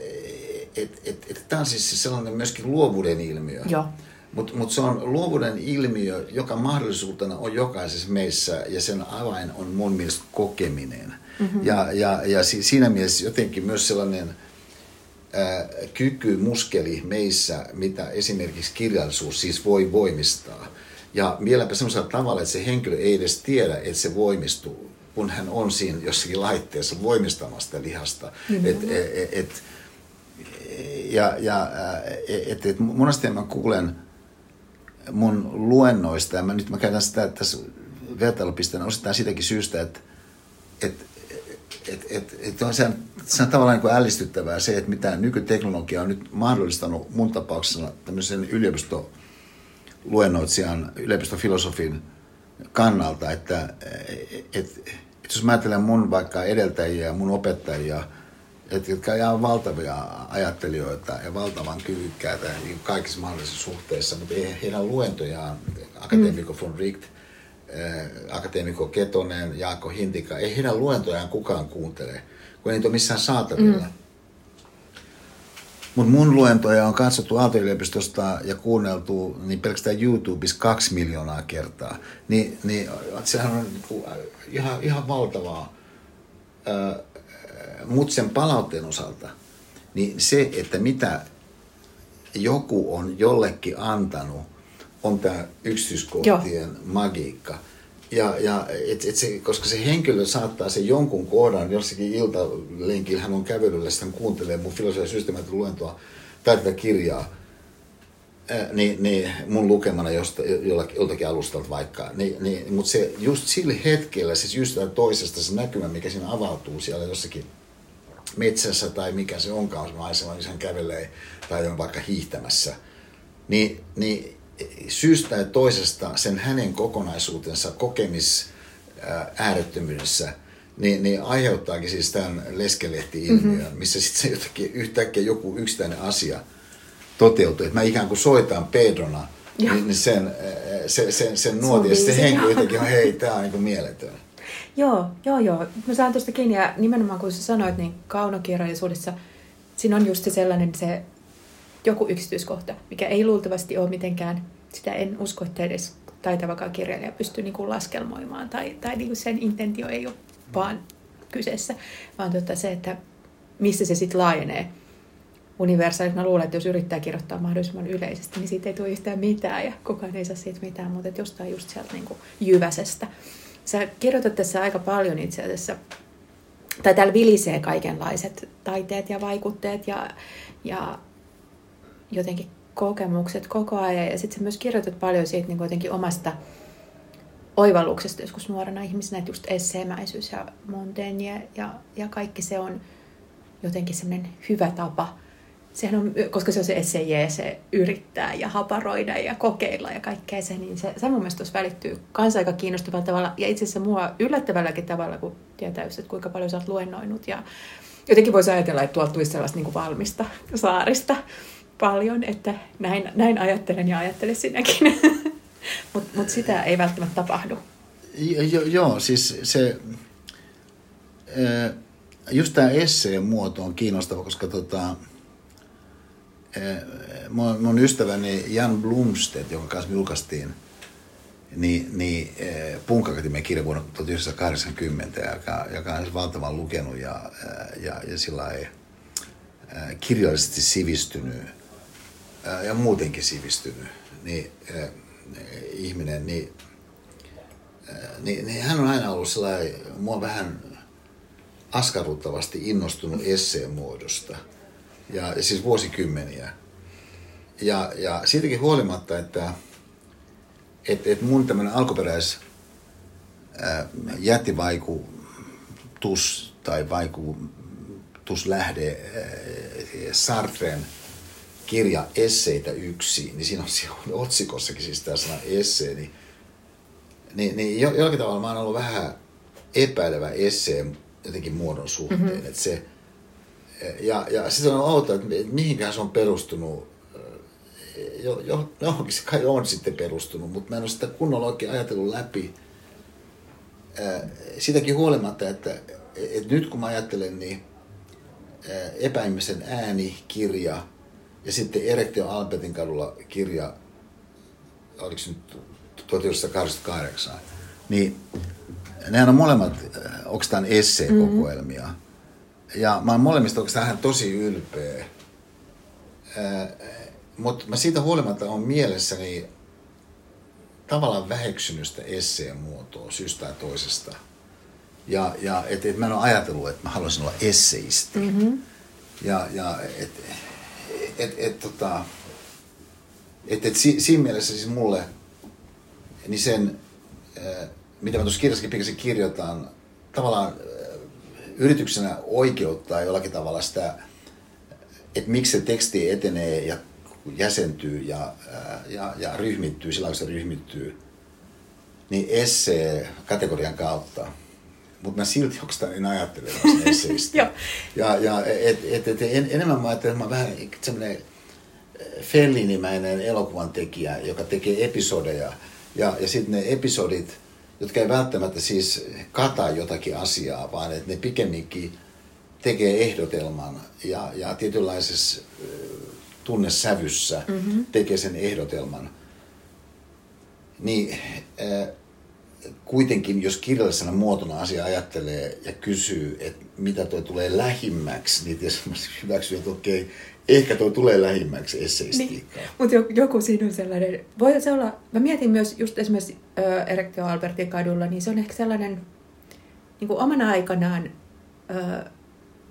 et, et, et, tämä on siis sellainen myöskin luovuuden ilmiö. Joo. Mutta mut se on luovuuden ilmiö, joka mahdollisuutena on jokaisessa meissä ja sen avain on mun mielestä kokeminen. Mm-hmm. Ja, ja, ja siinä mielessä jotenkin myös sellainen ää, kyky, muskeli meissä, mitä esimerkiksi kirjallisuus siis voi voimistaa. Ja vieläpä semmoisella tavalla, että se henkilö ei edes tiedä, että se voimistuu, kun hän on siinä jossakin laitteessa voimistamasta lihasta. Mm-hmm. Et, et, et, ja, ja et, et monesti mä kuulen mun luennoista, ja mä, nyt mä käytän sitä tässä vertailupisteenä osittain siitäkin syystä, että et, et, et, et on se, se on tavallaan niin kuin ällistyttävää se, että mitä nykyteknologia on nyt mahdollistanut mun tapauksessa tämmöisen yliopistoluennoitsijan, yliopistofilosofin kannalta, että et, et, jos mä ajattelen mun vaikka edeltäjiä ja mun opettajia, et, jotka on ihan valtavia ajattelijoita ja valtavan kyvykkäitä niin kaikissa mahdollisissa suhteissa, mutta ei heidän luentojaan, akateemikko von Richt, eh, akateemikko Ketonen, Jaakko Hintika, ei heidän luentojaan kukaan kuuntele, kun ei niitä ole missään saatavilla. Mm. Mutta mun luentoja on katsottu Aalto-yliopistosta ja kuunneltu niin pelkästään YouTubessa kaksi miljoonaa kertaa. Ni, niin sehän on niinku ihan, ihan valtavaa. Mutta sen palautteen osalta, niin se, että mitä joku on jollekin antanut, on tämä yksityiskohtien Joo. magiikka – ja, ja et, et se, koska se henkilö saattaa se jonkun kohdan, jossakin iltalenkillä hän on kävelyllä, sitten kuuntelee mun filosofia systeemistä luentoa tai tätä kirjaa, ää, niin, niin mun lukemana josta, jollakin, joltakin alustalta vaikka. Niin, niin, Mutta se just sillä hetkellä, siis just toisesta se näkymä, mikä siinä avautuu siellä jossakin metsässä tai mikä se onkaan se maisema, missä hän kävelee tai on vaikka hiihtämässä, niin, niin syystä tai toisesta sen hänen kokonaisuutensa kokemis äärettömyydessä, niin, niin aiheuttaakin siis tämän leskelehti-ilmiön, mm-hmm. missä sitten jotakin, yhtäkkiä joku yksittäinen asia toteutuu. Että mä ikään kuin soitan Pedrona, niin, niin sen, sen, sen, sen nuotin, ja sitten henkilö jotenkin on, hei, tämä on niin mieletön. Joo, joo, joo. Mä saan tuosta kiinni, ja nimenomaan kun sä sanoit, niin kaunokirjallisuudessa siinä on just se sellainen se joku yksityiskohta, mikä ei luultavasti ole mitenkään, sitä en usko, että edes taitavakaan kirjailija pystyy niin kuin laskelmoimaan tai, tai niin kuin sen intentio ei ole vaan kyseessä, vaan tota se, että missä se sitten laajenee universaalit. Mä luulen, että jos yrittää kirjoittaa mahdollisimman yleisesti, niin siitä ei tule yhtään mitään ja kukaan ei saa siitä mitään, mutta jostain just sieltä niin kuin jyväsestä. Sä kirjoitat tässä aika paljon itse asiassa, tai täällä vilisee kaikenlaiset taiteet ja vaikutteet ja, ja jotenkin kokemukset koko ajan. Ja sitten sä myös kirjoitat paljon siitä niin jotenkin omasta oivalluksesta joskus nuorena ihmisenä, että just esseemäisyys ja Montaigne ja, ja kaikki se on jotenkin semmoinen hyvä tapa. Sehän on, koska se on se essayee, se yrittää ja haparoida ja kokeilla ja kaikkea se, niin se, se mun mielestä tuossa välittyy kans aika kiinnostavalla tavalla ja itse asiassa mua yllättävälläkin tavalla, kun tietää just, että kuinka paljon sä oot luennoinut ja jotenkin voisi ajatella, että tuolta tulisi sellaista niin valmista saarista paljon, että näin, näin ajattelen ja ajattelen sinäkin. Mutta mut sitä ei välttämättä tapahdu. Jo, joo, siis se, just tämä esseen muoto on kiinnostava, koska tota, mun, mun ystäväni Jan Blomstedt, jonka kanssa julkaistiin niin, niin Punkakatimen kirja vuonna 1980, joka, joka on valtavan lukenut ja, ja, ja sillä kirjallisesti sivistynyt ja muutenkin sivistynyt niin, äh, ihminen, niin, niin, niin hän on aina ollut sellainen, mua vähän askarruttavasti innostunut esseen muodosta. Ja, ja siis vuosikymmeniä. Ja, ja siitäkin huolimatta, että et, et mun tämmöinen alkuperäis ää, jättivaikutus tai vaikutuslähde ää, Sartren – kirja esseitä yksi, niin siinä on siellä otsikossakin siis tämä sana essee, niin, niin, niin jo, jollakin tavalla mä oon ollut vähän epäilevä esseen jotenkin muodon suhteen. Mm-hmm. Että se, ja, ja sitten on outoa, että mihinkään se on perustunut. Jo, jo, johonkin se kai on sitten perustunut, mutta mä en ole sitä kunnolla oikein ajatellut läpi. Sitäkin huolimatta, että, että nyt kun mä ajattelen, niin epäihmisen ääni, kirja, ja sitten Erektio Albertin kadulla kirja, oliko se nyt 1988, niin nehän on molemmat äh, oikeastaan esseekokoelmia. Mm-hmm. Ja mä oon molemmista oikeastaan tosi ylpeä. Mutta mä siitä huolimatta on mielessäni tavallaan väheksynystä esseen muotoa syystä tai toisesta. Ja, ja et, et mä en ole ajatellut, että mä haluaisin olla esseisti. Mm-hmm. Ja, ja et, et, et, tota, et, et si, siinä mielessä siis mulle, niin sen, mitä mä tuossa kirjassakin pikkasen kirjoitan, tavallaan yrityksenä oikeuttaa jollakin tavalla sitä, että miksi se teksti etenee ja jäsentyy ja, äh, ja, ja ryhmittyy sillä se ryhmittyy. niin essee kategorian kautta. Mutta mä silti oikeastaan ajattele vasta esseistä. Ja, ja et, et, et, en, enemmän mä ajattelen, että mä vähän semmoinen Fellinimäinen elokuvan tekijä, joka tekee episodeja. Ja, ja sitten ne episodit, jotka ei välttämättä siis kata jotakin asiaa, vaan että ne pikemminkin tekee ehdotelman ja, ja tietynlaisessa tunnesävyssä mm-hmm. tekee sen ehdotelman. Niin äh, kuitenkin, jos kirjallisena muotona asia ajattelee ja kysyy, että mitä tuo tulee lähimmäksi, niin tietysti hyväksyy, että okei, ehkä tuo tulee lähimmäksi esseistiikkaa. Niin, mutta joku siinä on sellainen, voi se olla, mä mietin myös just esimerkiksi äh, Erektio Albertin kadulla, niin se on ehkä sellainen niin kuin omana aikanaan äh,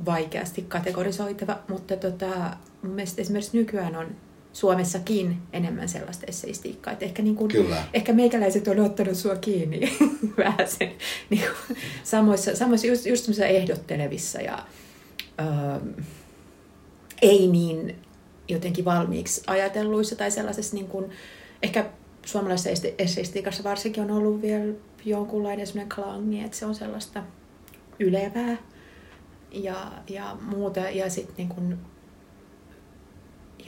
vaikeasti kategorisoitava, mutta tota, mun mielestä esimerkiksi nykyään on Suomessakin enemmän sellaista esseistiikkaa. Että ehkä, niin kuin, Kyllä. ehkä meikäläiset on ottanut sua kiinni vähän sen, niin kuin, samoissa, samoissa just, just ehdottelevissa ja öö, ei niin jotenkin valmiiksi ajatelluissa tai sellaisessa niin kuin, ehkä suomalaisessa esseistiikassa varsinkin on ollut vielä jonkunlainen sellainen klangi, että se on sellaista ylevää ja, ja muuta. Ja sitten niin kun,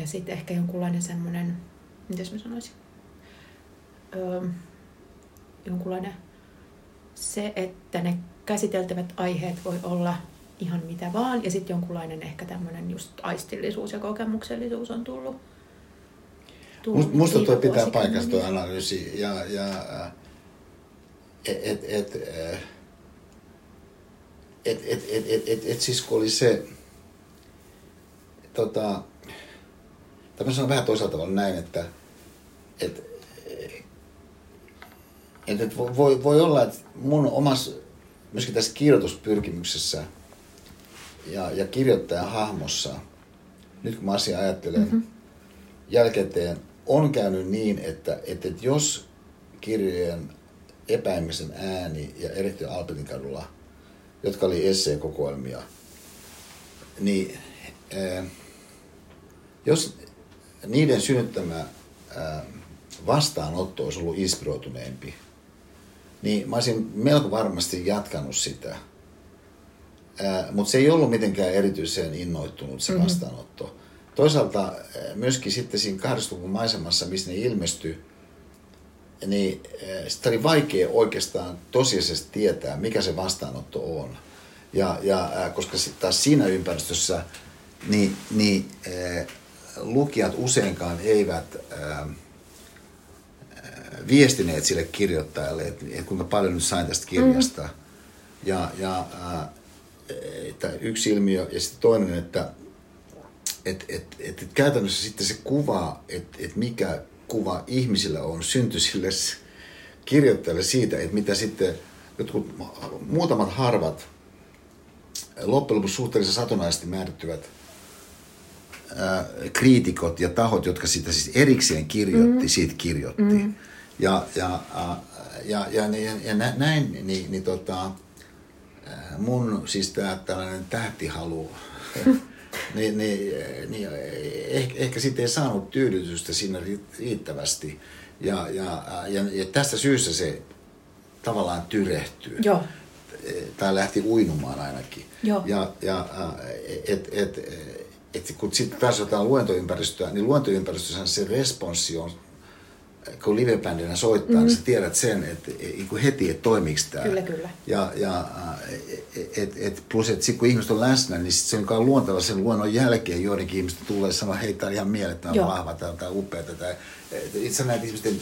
ja sit ehkä jonkunlainen semmoinen, miten mä sanoisin, öö, jonkunlainen se, että ne käsiteltävät aiheet voi olla ihan mitä vaan, ja sitten jonkunlainen ehkä tämmöinen just aistillisuus ja kokemuksellisuus on tullut. tullut Musta tuo pitää paikasta tuo analyysi, ja, ja et, et, et, et et, et, et, et, et, et siis kun oli se, tota, tai mä sanon vähän toisaalta tavalla näin, että et, et, et voi, voi olla, että mun omassa, myöskin tässä kirjoituspyrkimyksessä ja, ja kirjoittajan hahmossa, nyt kun mä asia ajattelen mm-hmm. jälkikäteen, on käynyt niin, että, että, että jos kirjojen epäimisen ääni ja erityisesti Albertin kadulla – jotka oli esseekokoelmia, niin ää, jos niiden synnyttämä vastaanotto olisi ollut inspiroituneempi, niin mä olisin melko varmasti jatkanut sitä. Mutta se ei ollut mitenkään erityisen innoittunut se mm-hmm. vastaanotto. Mm-hmm. Toisaalta myöskin sitten siinä 80 maisemassa, missä ne ilmestyi, niin sitä oli vaikea oikeastaan tosiasiassa tietää, mikä se vastaanotto on. Ja, ja koska taas siinä ympäristössä niin, niin lukijat useinkaan eivät äh, viestineet sille kirjoittajalle, että, että kuinka paljon nyt sain tästä kirjasta. Mm-hmm. Ja, ja äh, että yksi ilmiö ja sitten toinen, että et, et, et, et käytännössä sitten se kuva, että et mikä kuva ihmisillä on, syntyi sille kirjoittajalle siitä, että mitä sitten jotkut muutamat harvat loppujen lopuksi suhteellisen satunnaisesti määrittyvät ää, kriitikot ja tahot, jotka sitä siis erikseen kirjoitti, mm. siitä kirjoitti. Mm. Ja, ja, ja, ja, ja, ja näin, niin, niin tota, mun siis tämä tällainen tähtihalu, niin, niin, niin ehkä, ehkä sitten ei saanut tyydytystä siinä riittävästi. Ja, ja, ja, ja tästä syystä se tavallaan tyrehtyy. Joo. Tai lähti uinumaan ainakin. Joo. Ja, ja et, et, et, kun sitten taas jotain luentoympäristöä, niin luentoympäristössä se responssi on kun livebändinä soittaa, mm-hmm. niin sä tiedät sen, että heti, että toimiiko tämä. Kyllä, kyllä. Ja, ja et, et, plus, että sit, kun ihmiset on läsnä, niin sit se on luonteva sen luonnon jälkeen joidenkin ihmisten tulee sanoa, hei, tämä on ihan mielettömän vahva, tämä on upeaa. Itse näet ihmisten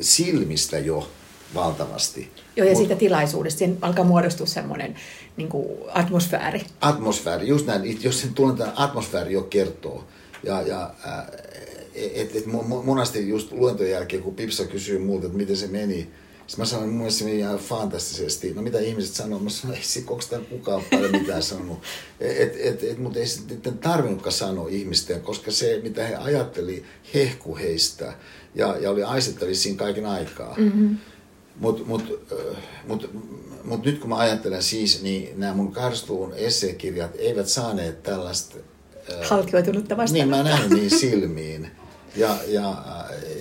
silmistä jo valtavasti. Joo, ja Mut, siitä tilaisuudesta siinä alkaa muodostua semmoinen niin atmosfääri. Atmosfääri, just näin. Jos sen tunnetaan, atmosfääri jo kertoo. Ja, ja äh, et, et monasti just luentojen jälkeen, kun Pipsa kysyy multa, että miten se meni, sitten mä sanoin, mun mielestä se meni ihan fantastisesti. No mitä ihmiset sanoo? Mä sanoin, ei onko tämä kukaan paljon mitään sanonut. Et, et, et, mutta ei sitten tarvinnutkaan sanoa ihmisten, koska se, mitä he ajatteli, hehku heistä ja, ja oli aistettavissa siinä kaiken aikaa. Mm-hmm. Mutta mut, mut, mut nyt kun mä ajattelen siis, niin nämä mun karstuun esseekirjat eivät saaneet tällaista... Halkioitunutta vastaan. Niin, mä näin niin silmiin. Ja, ja,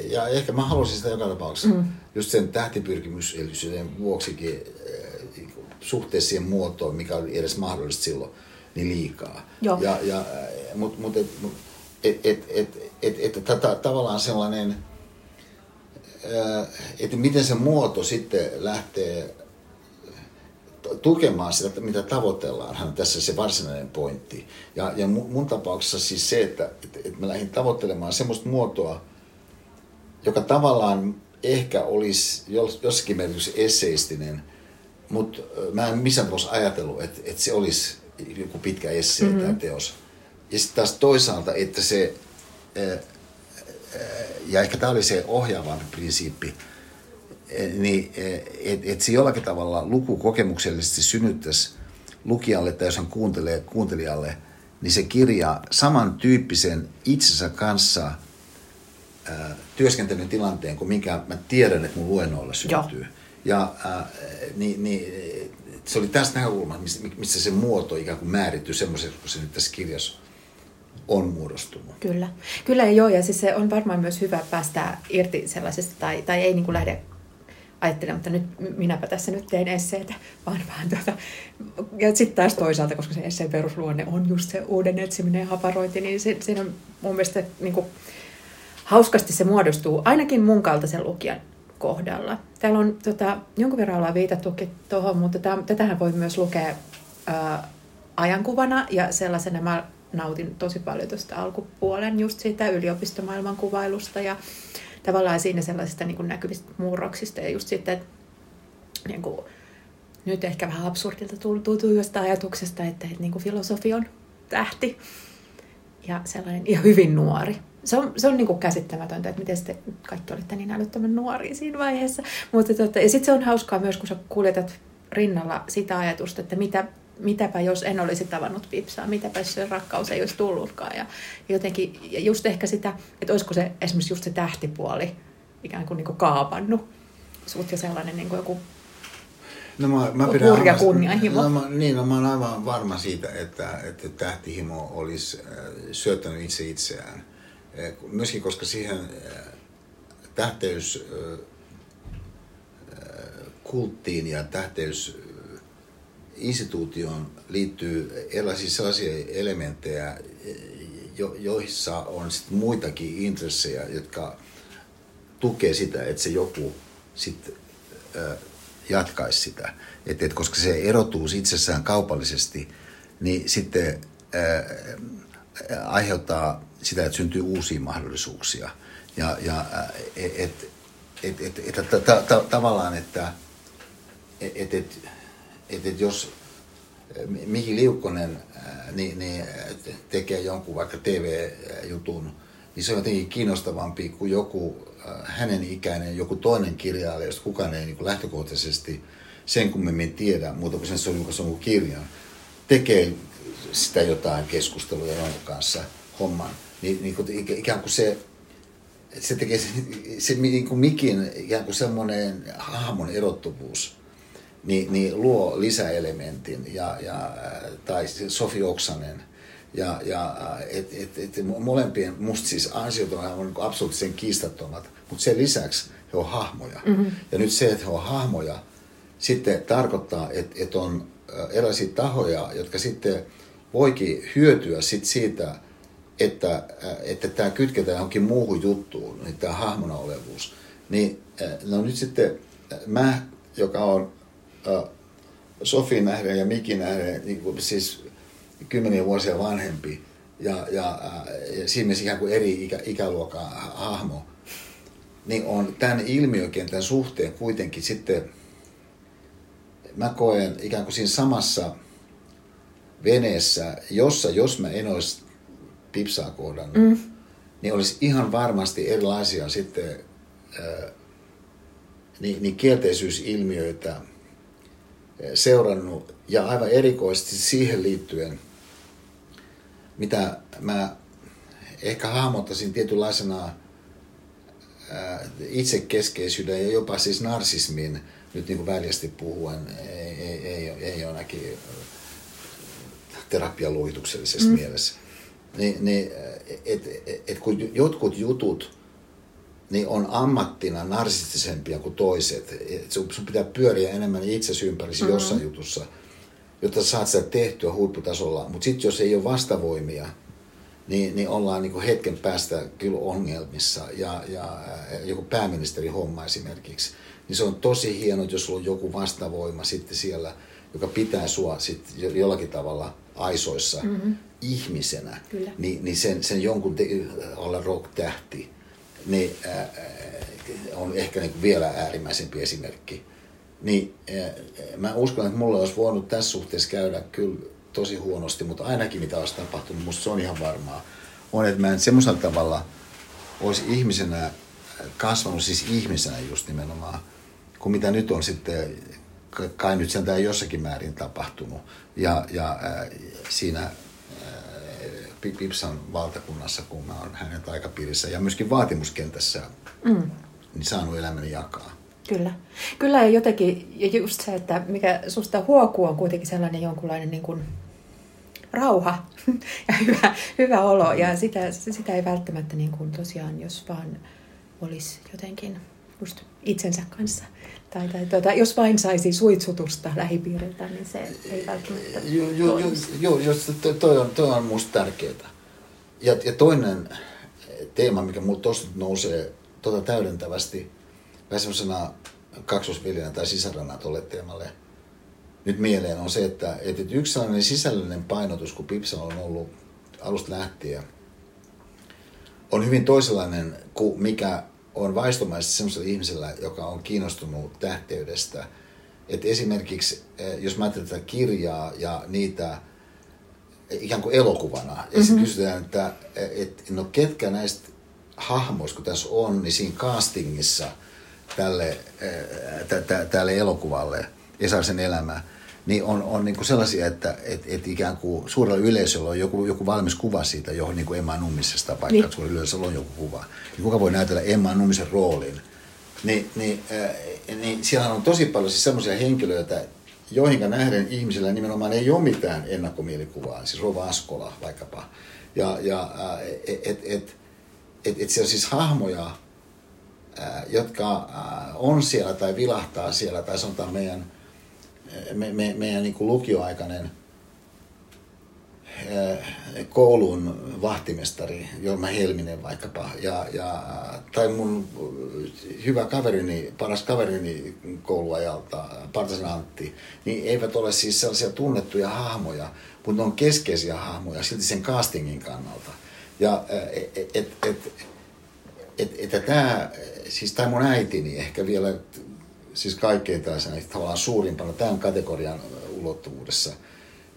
ja ehkä mä halusin sitä joka tapauksessa. Mm. just sen tähtipyrkimyksellisyyden vuoksikin äh, suhteessa siihen muotoon, mikä oli edes mahdollista silloin, niin liikaa. Joo. Ja, ja, Mutta mut, et, et, et, et, et, et, et, tavallaan sellainen, että miten se muoto sitten lähtee tukemaan sitä, mitä tavoitellaan, tässä se varsinainen pointti. Ja, ja mun tapauksessa siis se, että, että, että mä lähdin tavoittelemaan semmoista muotoa, joka tavallaan ehkä olisi jossakin merkityksessä esseistinen, mutta mä en missään tapauksessa ajatellut, että, että se olisi joku pitkä essee mm-hmm. tai teos. Ja sitten taas toisaalta, että se, ja ehkä tämä oli se ohjaavampi prinsiippi, niin että et se jollakin tavalla lukukokemuksellisesti synnyttäisi lukijalle tai jos hän kuuntelee kuuntelijalle, niin se kirja samantyyppisen itsensä kanssa ää, työskentelyn tilanteen kuin minkä mä tiedän, että mun luennoilla syntyy. Joo. Ja ää, niin, niin, se oli tästä näkökulmasta, missä, missä se muoto ikään kuin määrittyy semmoiseksi, kun se nyt tässä kirjassa on muodostunut. Kyllä. Kyllä joo, ja siis se on varmaan myös hyvä päästä irti sellaisesta, tai, tai ei niin kuin lähde ajattelemaan, että nyt minäpä tässä nyt teen esseitä, vaan vaan tuota, ja sitten taas toisaalta, koska se esseen perusluonne on just se uuden etsiminen ja haparointi, niin se, se on mun mielestä niin kuin, hauskasti se muodostuu, ainakin mun kaltaisen lukijan kohdalla. Täällä on tota, jonkun verran ollaan viitattukin tuohon, mutta tätähän voi myös lukea ää, ajankuvana ja sellaisena mä nautin tosi paljon tuosta alkupuolen just siitä yliopistomaailman kuvailusta ja tavallaan siinä sellaisista niin kuin näkyvistä murroksista ja just sitten, että niin kuin, nyt ehkä vähän absurdilta tuntuu jostain ajatuksesta, että, että niin kuin filosofi on tähti ja sellainen ja hyvin nuori. Se on, se on niin kuin käsittämätöntä, että miten sitten kaikki olitte niin älyttömän nuoria siinä vaiheessa. Mutta, tota, ja sitten se on hauskaa myös, kun sä kuljetat rinnalla sitä ajatusta, että mitä mitäpä jos en olisi tavannut Pipsaa, mitäpä jos se rakkaus ei olisi tullutkaan. Ja jotenkin, ja just ehkä sitä, että olisiko se esimerkiksi just se tähtipuoli ikään kuin, niin kuin kaapannut sut ja sellainen niin kuin joku No mä, mä pidän hurja kunnianhimo. No, mä, niin, no, mä olen aivan varma siitä, että, että tähtihimo olisi äh, syöttänyt itse itseään. Äh, myöskin koska siihen äh, tähteys kulttiin ja tähteys instituutioon liittyy erilaisia sellaisia elementtejä, jo, joissa on sit muitakin intressejä, jotka tukee sitä, että se joku sit, äh, jatkaisi sitä. Et, et koska se erotuu itsessään kaupallisesti, niin sitten äh, aiheuttaa sitä, että syntyy uusia mahdollisuuksia. Ja, ja et, et, et, et, et, et, ta, ta, tavallaan, että et, et, että et jos Miki Liukkonen niin, niin tekee jonkun vaikka TV-jutun, niin se on jotenkin kiinnostavampi kuin joku hänen ikäinen, joku toinen kirjailija, josta kukaan ei niin lähtökohtaisesti sen kummemmin tiedä, muuta kuin sen se on julkaissut kirjan, tekee sitä jotain keskustelua jonkun kanssa homman, niin, niin kuin, ikään kuin se, se tekee se, se niin kuin Mikin ikään kuin semmoinen hahmon erottuvuus, niin, niin luo lisäelementin, ja, ja, tai Sofi Oksanen, ja, ja et, et, et, molempien, musta siis ansiot on niin absoluuttisen kiistattomat, mutta sen lisäksi he on hahmoja. Mm-hmm. Ja nyt se, että he on hahmoja, sitten tarkoittaa, että, että on erilaisia tahoja, jotka sitten voikin hyötyä sit siitä, että, että tämä kytketään johonkin muuhun juttuun, niin tämä hahmona olevuus. Niin no nyt sitten mä, joka on Sofi nähden ja Miki nähden niin kuin siis kymmeniä vuosia vanhempi ja, ja, ja siinä mielessä ikään kuin eri ikä, ikäluokan hahmo, niin on tämän ilmiökentän suhteen kuitenkin sitten, mä koen ikään kuin siinä samassa veneessä, jossa jos mä en olisi Pipsaa kohdannut, mm. niin olisi ihan varmasti erilaisia sitten ää, niin, niin kielteisyysilmiöitä, seurannut ja aivan erikoisesti siihen liittyen, mitä mä ehkä hahmottaisin tietynlaisena itsekeskeisyyden ja jopa siis narsismin, nyt niin kuin väljästi puhuen, ei, ei, ei, ei ole ainakin terapialuohituksellisessa mm. mielessä. Niin, niin et, et, et kun jotkut jutut niin on ammattina narsistisempia kuin toiset. Et sun sun pitää pyöriä enemmän itsesi ympärisi mm-hmm. jossain jutussa, jotta saat sitä tehtyä huipputasolla. Mutta sitten jos ei ole vastavoimia, niin, niin ollaan niin hetken päästä kyllä ongelmissa. Ja, ja joku pääministeri homma esimerkiksi, niin se on tosi hieno, jos sulla on joku vastavoima sitten siellä, joka pitää sua sitten jollakin tavalla aisoissa mm-hmm. ihmisenä. Kyllä. Niin, niin sen, sen jonkun te, olla rock-tähti, niin on ehkä niin vielä äärimmäisempi esimerkki. Niin mä uskon, että mulla olisi voinut tässä suhteessa käydä kyllä tosi huonosti, mutta ainakin mitä olisi tapahtunut, musta se on ihan varmaa, on, että mä en semmoisella tavalla olisi ihmisenä kasvanut, siis ihmisenä just nimenomaan, kuin mitä nyt on sitten kai nyt sentään jossakin määrin tapahtunut. Ja, ja äh, siinä Pipsan valtakunnassa, kun mä oon hänen taikapiirissä ja myöskin vaatimuskentässä, mm. niin saanut elämäni jakaa. Kyllä. Kyllä ja jotenkin, ja just se, että mikä susta huokuu on kuitenkin sellainen jonkunlainen niin kuin rauha ja hyvä, hyvä olo. Ja sitä, sitä ei välttämättä niin kuin tosiaan, jos vaan olisi jotenkin just itsensä kanssa. Tai, tai tuota, jos vain saisi suitsutusta lähipiiriltä, niin se ei välttämättä Joo, jo, jo, jo, jo, toi, toi, on, toi on musta tärkeää. Ja, ja toinen teema, mikä mulla tuosta nousee tota täydentävästi, vähän semmoisena kaksosviljana tai sisarana tuolle teemalle nyt mieleen, on se, että, että yksi sellainen sisällöllinen painotus, kun Pipsa on ollut alusta lähtien, on hyvin toisenlainen kuin mikä on vaistomaisesti sellaisella ihmisellä, joka on kiinnostunut tähteydestä. Että esimerkiksi, eh, jos mä ajattelen tätä kirjaa ja niitä eh, ikään kuin elokuvana, ja mm-hmm. sitten kysytään, että et, no ketkä näistä hahmoista, kun tässä on, niin siinä castingissa tälle, eh, tälle elokuvalle, Esarsen elämä, niin on, on niin kuin sellaisia, että et, et ikään kuin suurella yleisöllä on joku, joku valmis kuva siitä, johon niin kuin Emma Nummisesta, vaikka niin. suurella yleisöllä on joku kuva. Niin kuka voi näytellä Emma Nummisen roolin? Niin, niin, äh, niin siellä on tosi paljon siis sellaisia henkilöitä, joihin nähden ihmisillä nimenomaan ei ole mitään ennakkomielikuvaa, siis Rova Askola vaikkapa. Ja, ja äh, et, et, et, et, et siellä on siis hahmoja, äh, jotka äh, on siellä tai vilahtaa siellä, tai sanotaan meidän – me, me, meidän niin kuin lukioaikainen koulun vahtimestari Jorma Helminen vaikkapa, ja, ja, tai mun hyvä kaverini, paras kaverini kouluajalta, Partasen Antti, niin eivät ole siis sellaisia tunnettuja hahmoja, mutta ne on keskeisiä hahmoja silti sen castingin kannalta. Ja et, et, et, et, et, et, tämä, siis tämä mun äitini ehkä vielä siis kaikkein tällaisena tavallaan suurimpana tämän kategorian ulottuvuudessa,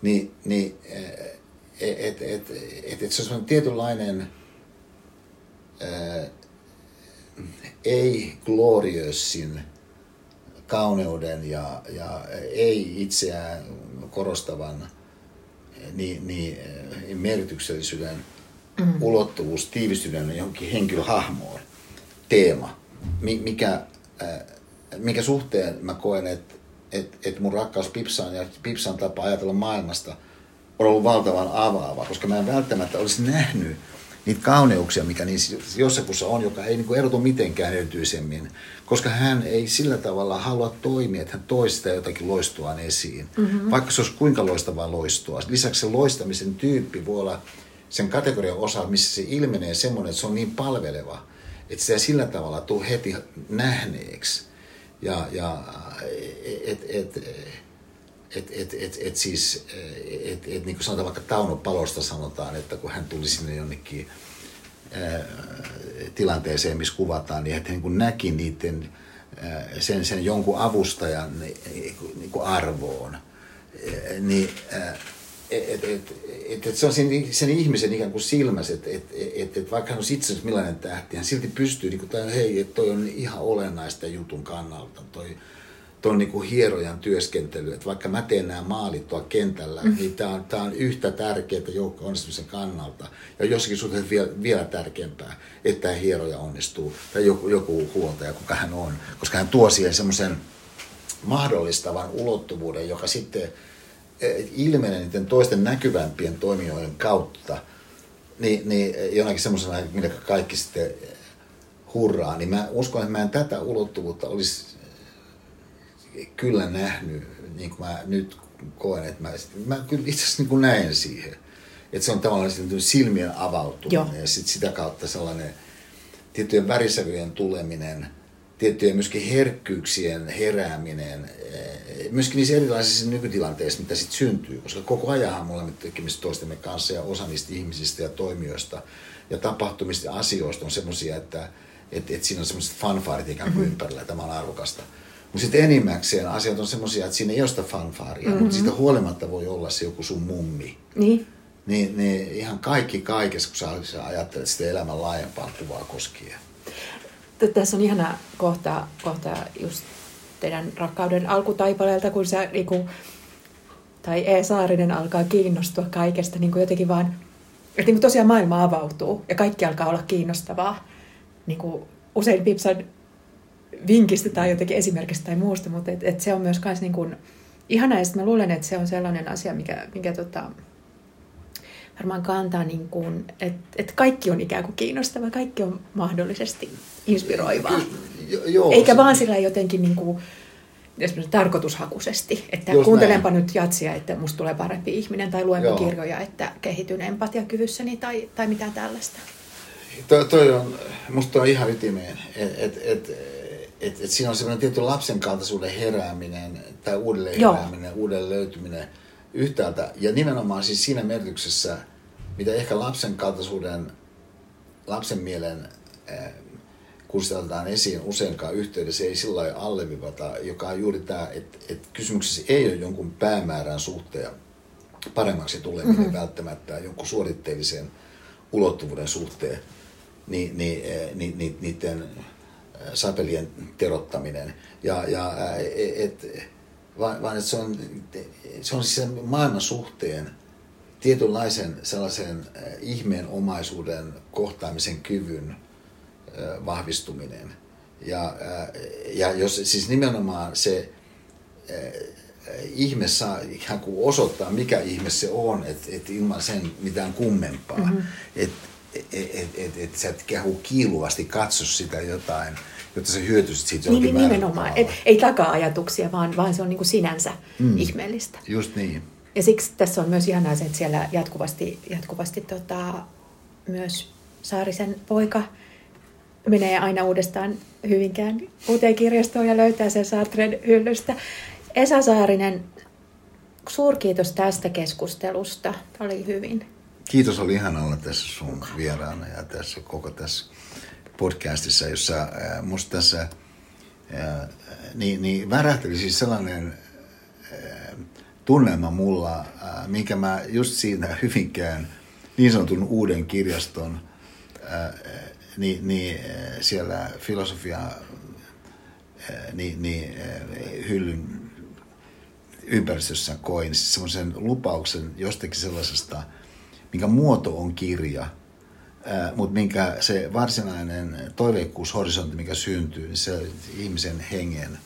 niin, niin että et, et, et, et se on tietynlainen ei-gloriössin kauneuden ja, ja ei itseään korostavan niin, niin merkityksellisyyden mm. ulottuvuus tiivistyneen johonkin henkilöhahmoon teema, mikä minkä suhteen mä koen, että et, et mun rakkaus Pipsaan ja Pipsan tapa ajatella maailmasta on ollut valtavan avaava, koska mä en välttämättä olisi nähnyt niitä kauneuksia, mikä niissä jossakussa on, joka ei niin erotu mitenkään erityisemmin, koska hän ei sillä tavalla halua toimia, että hän toistaa jotakin loistuaan esiin, mm-hmm. vaikka se olisi kuinka loistavaa loistua. Lisäksi se loistamisen tyyppi voi olla sen kategorian osa, missä se ilmenee semmoinen, että se on niin palveleva, että se sillä tavalla tuu heti nähneeksi. Ja, ja et, et, et, et, et, et siis, et, et, niin kuin sanotaan vaikka Tauno Palosta sanotaan, että kun hän tuli sinne jonnekin ää, tilanteeseen, missä kuvataan, niin hän niin näki niiden, ää, sen, sen jonkun avustajan niin, niin kuin arvoon. Niin, et, et, et, et se on sen, sen ihmisen ikään kuin silmäs, että et, et, et vaikka hän on itse millainen tähti, hän silti pystyy, niin kuin, tai hei, että toi on ihan olennaista jutun kannalta, toi, toi niin kuin hierojan työskentely, että vaikka mä teen nämä maalit tuolla kentällä, mm. niin tämä on, tää on yhtä tärkeää joukko onnistumisen kannalta. Ja jossakin suhteessa vielä, vielä tärkeämpää, että tämä hieroja onnistuu, tai joku, joku huoltaja, kuka hän on, koska hän tuo siihen semmoisen mahdollistavan ulottuvuuden, joka sitten ilmenee niiden toisten näkyvämpien toimijoiden kautta, niin, niin jonakin semmoisena, millä kaikki sitten hurraa, niin mä uskon, että mä en tätä ulottuvuutta olisi kyllä nähnyt, niin kuin mä nyt koen, että mä, mä kyllä itse asiassa niin näen siihen. Että se on tavallaan silmien avautuminen Joo. ja sit sitä kautta sellainen tiettyjen värisävyjen tuleminen, tiettyjen myöskin herkkyyksien herääminen, eh, myöskin niissä erilaisissa nykytilanteissa, mitä sitten syntyy, koska koko ajan me olemme tekemisissä toistemme kanssa ja osa niistä ihmisistä ja toimijoista ja tapahtumista ja asioista on semmoisia, että et, et siinä on semmoiset fanfaarit ikään kuin mm-hmm. ympärillä, tämä on arvokasta. Mutta sitten enimmäkseen asiat on semmoisia, että siinä ei ole sitä fanfaaria, mm-hmm. mutta siitä huolimatta voi olla se joku sun mummi. Niin. Niin, niin ihan kaikki kaikessa, kun sä ajattelet sitä elämän laajempaa kuvaa koskien. Tässä on ihana kohta, kohta just teidän rakkauden alkutaipaleelta, kun sä niinku, tai E. Saarinen alkaa kiinnostua kaikesta niin kuin jotenkin vaan, että niin kuin tosiaan maailma avautuu ja kaikki alkaa olla kiinnostavaa. Niin kuin usein Pipsan vinkistä tai jotenkin esimerkistä tai muusta, mutta et, et se on myös kans niin kuin ihana ja mä luulen, että se on sellainen asia, mikä, mikä tota, varmaan kantaa, niin kuin, että, että kaikki on ikään kuin kiinnostava, kaikki on mahdollisesti inspiroivaa. Jo, joo, Eikä se... vaan sillä jotenkin niin kuin, tarkoitushakuisesti, että Just kuuntelenpa näin. nyt jatsia, että musta tulee parempi ihminen, tai luenpa Joo. kirjoja, että kehityn empatiakyvyssäni, tai, tai mitä tällaista. Toi, toi on, musta on ihan ytimeen, että et, et, et, et siinä on semmoinen tietty lapsen kaltaisuuden herääminen, tai uudelleen Joo. herääminen, uudelleen löytyminen yhtäältä, ja nimenomaan siis siinä merkityksessä, mitä ehkä lapsen kaltaisuuden, lapsen mielen kursteltaan esiin useinkaan yhteydessä, ei sillä lailla allevivata, joka on juuri tämä, että, että kysymyksessä ei ole jonkun päämäärän suhteen paremmaksi tuleminen mm-hmm. välttämättä jonkun suoritteellisen ulottuvuuden suhteen, niin, niin, niin, niin niiden sapelien terottaminen. Ja, ja et, vaan, vaan että se on, se on siis maailman suhteen tietynlaisen sellaisen ihmeen omaisuuden kohtaamisen kyvyn vahvistuminen. Ja, ja jos siis nimenomaan se ihme saa ikään kuin osoittaa, mikä ihme se on, että et ilman sen mitään kummempaa. Mm-hmm. Että et, et, et, et sä et kehu kiiluvasti katso sitä jotain, jotta sä hyötyisit siitä niin, niin, nimenomaan. Et, ei taka-ajatuksia, vaan, vaan se on niin kuin sinänsä mm. ihmeellistä. Just niin. Ja siksi tässä on myös ihanaa se, että siellä jatkuvasti, jatkuvasti tota, myös Saarisen poika menee aina uudestaan Hyvinkään uuteen kirjastoon ja löytää sen Sartren hyllystä. Esa Saarinen, suurkiitos tästä keskustelusta. Oli hyvin. Kiitos, oli ihan olla tässä sun vieraana ja tässä koko tässä podcastissa, jossa äh, musta tässä äh, niin, niin värähteli siis sellainen äh, tunnelma mulla, minkä mä just siinä Hyvinkään niin sanotun uuden kirjaston niin, niin siellä filosofia niin, niin, hyllyn ympäristössä koin. Siis semmoisen lupauksen jostakin sellaisesta, minkä muoto on kirja, mutta minkä se varsinainen toiveikkuushorisontti, mikä syntyy, niin se on ihmisen hengen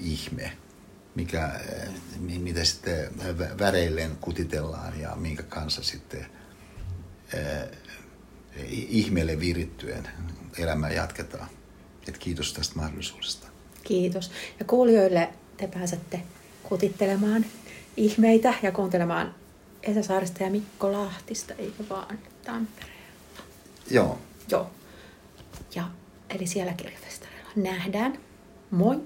ihme, mikä, mitä sitten väreilleen kutitellaan ja minkä kanssa sitten ihmeelle virittyen elämää jatketaan. Et kiitos tästä mahdollisuudesta. Kiitos. Ja kuulijoille te pääsette kutittelemaan ihmeitä ja kuuntelemaan Esa Saarista ja Mikko Lahtista, eikö vaan Tampereella? Joo. Joo. Ja, eli siellä kirjafestareilla nähdään. Moi!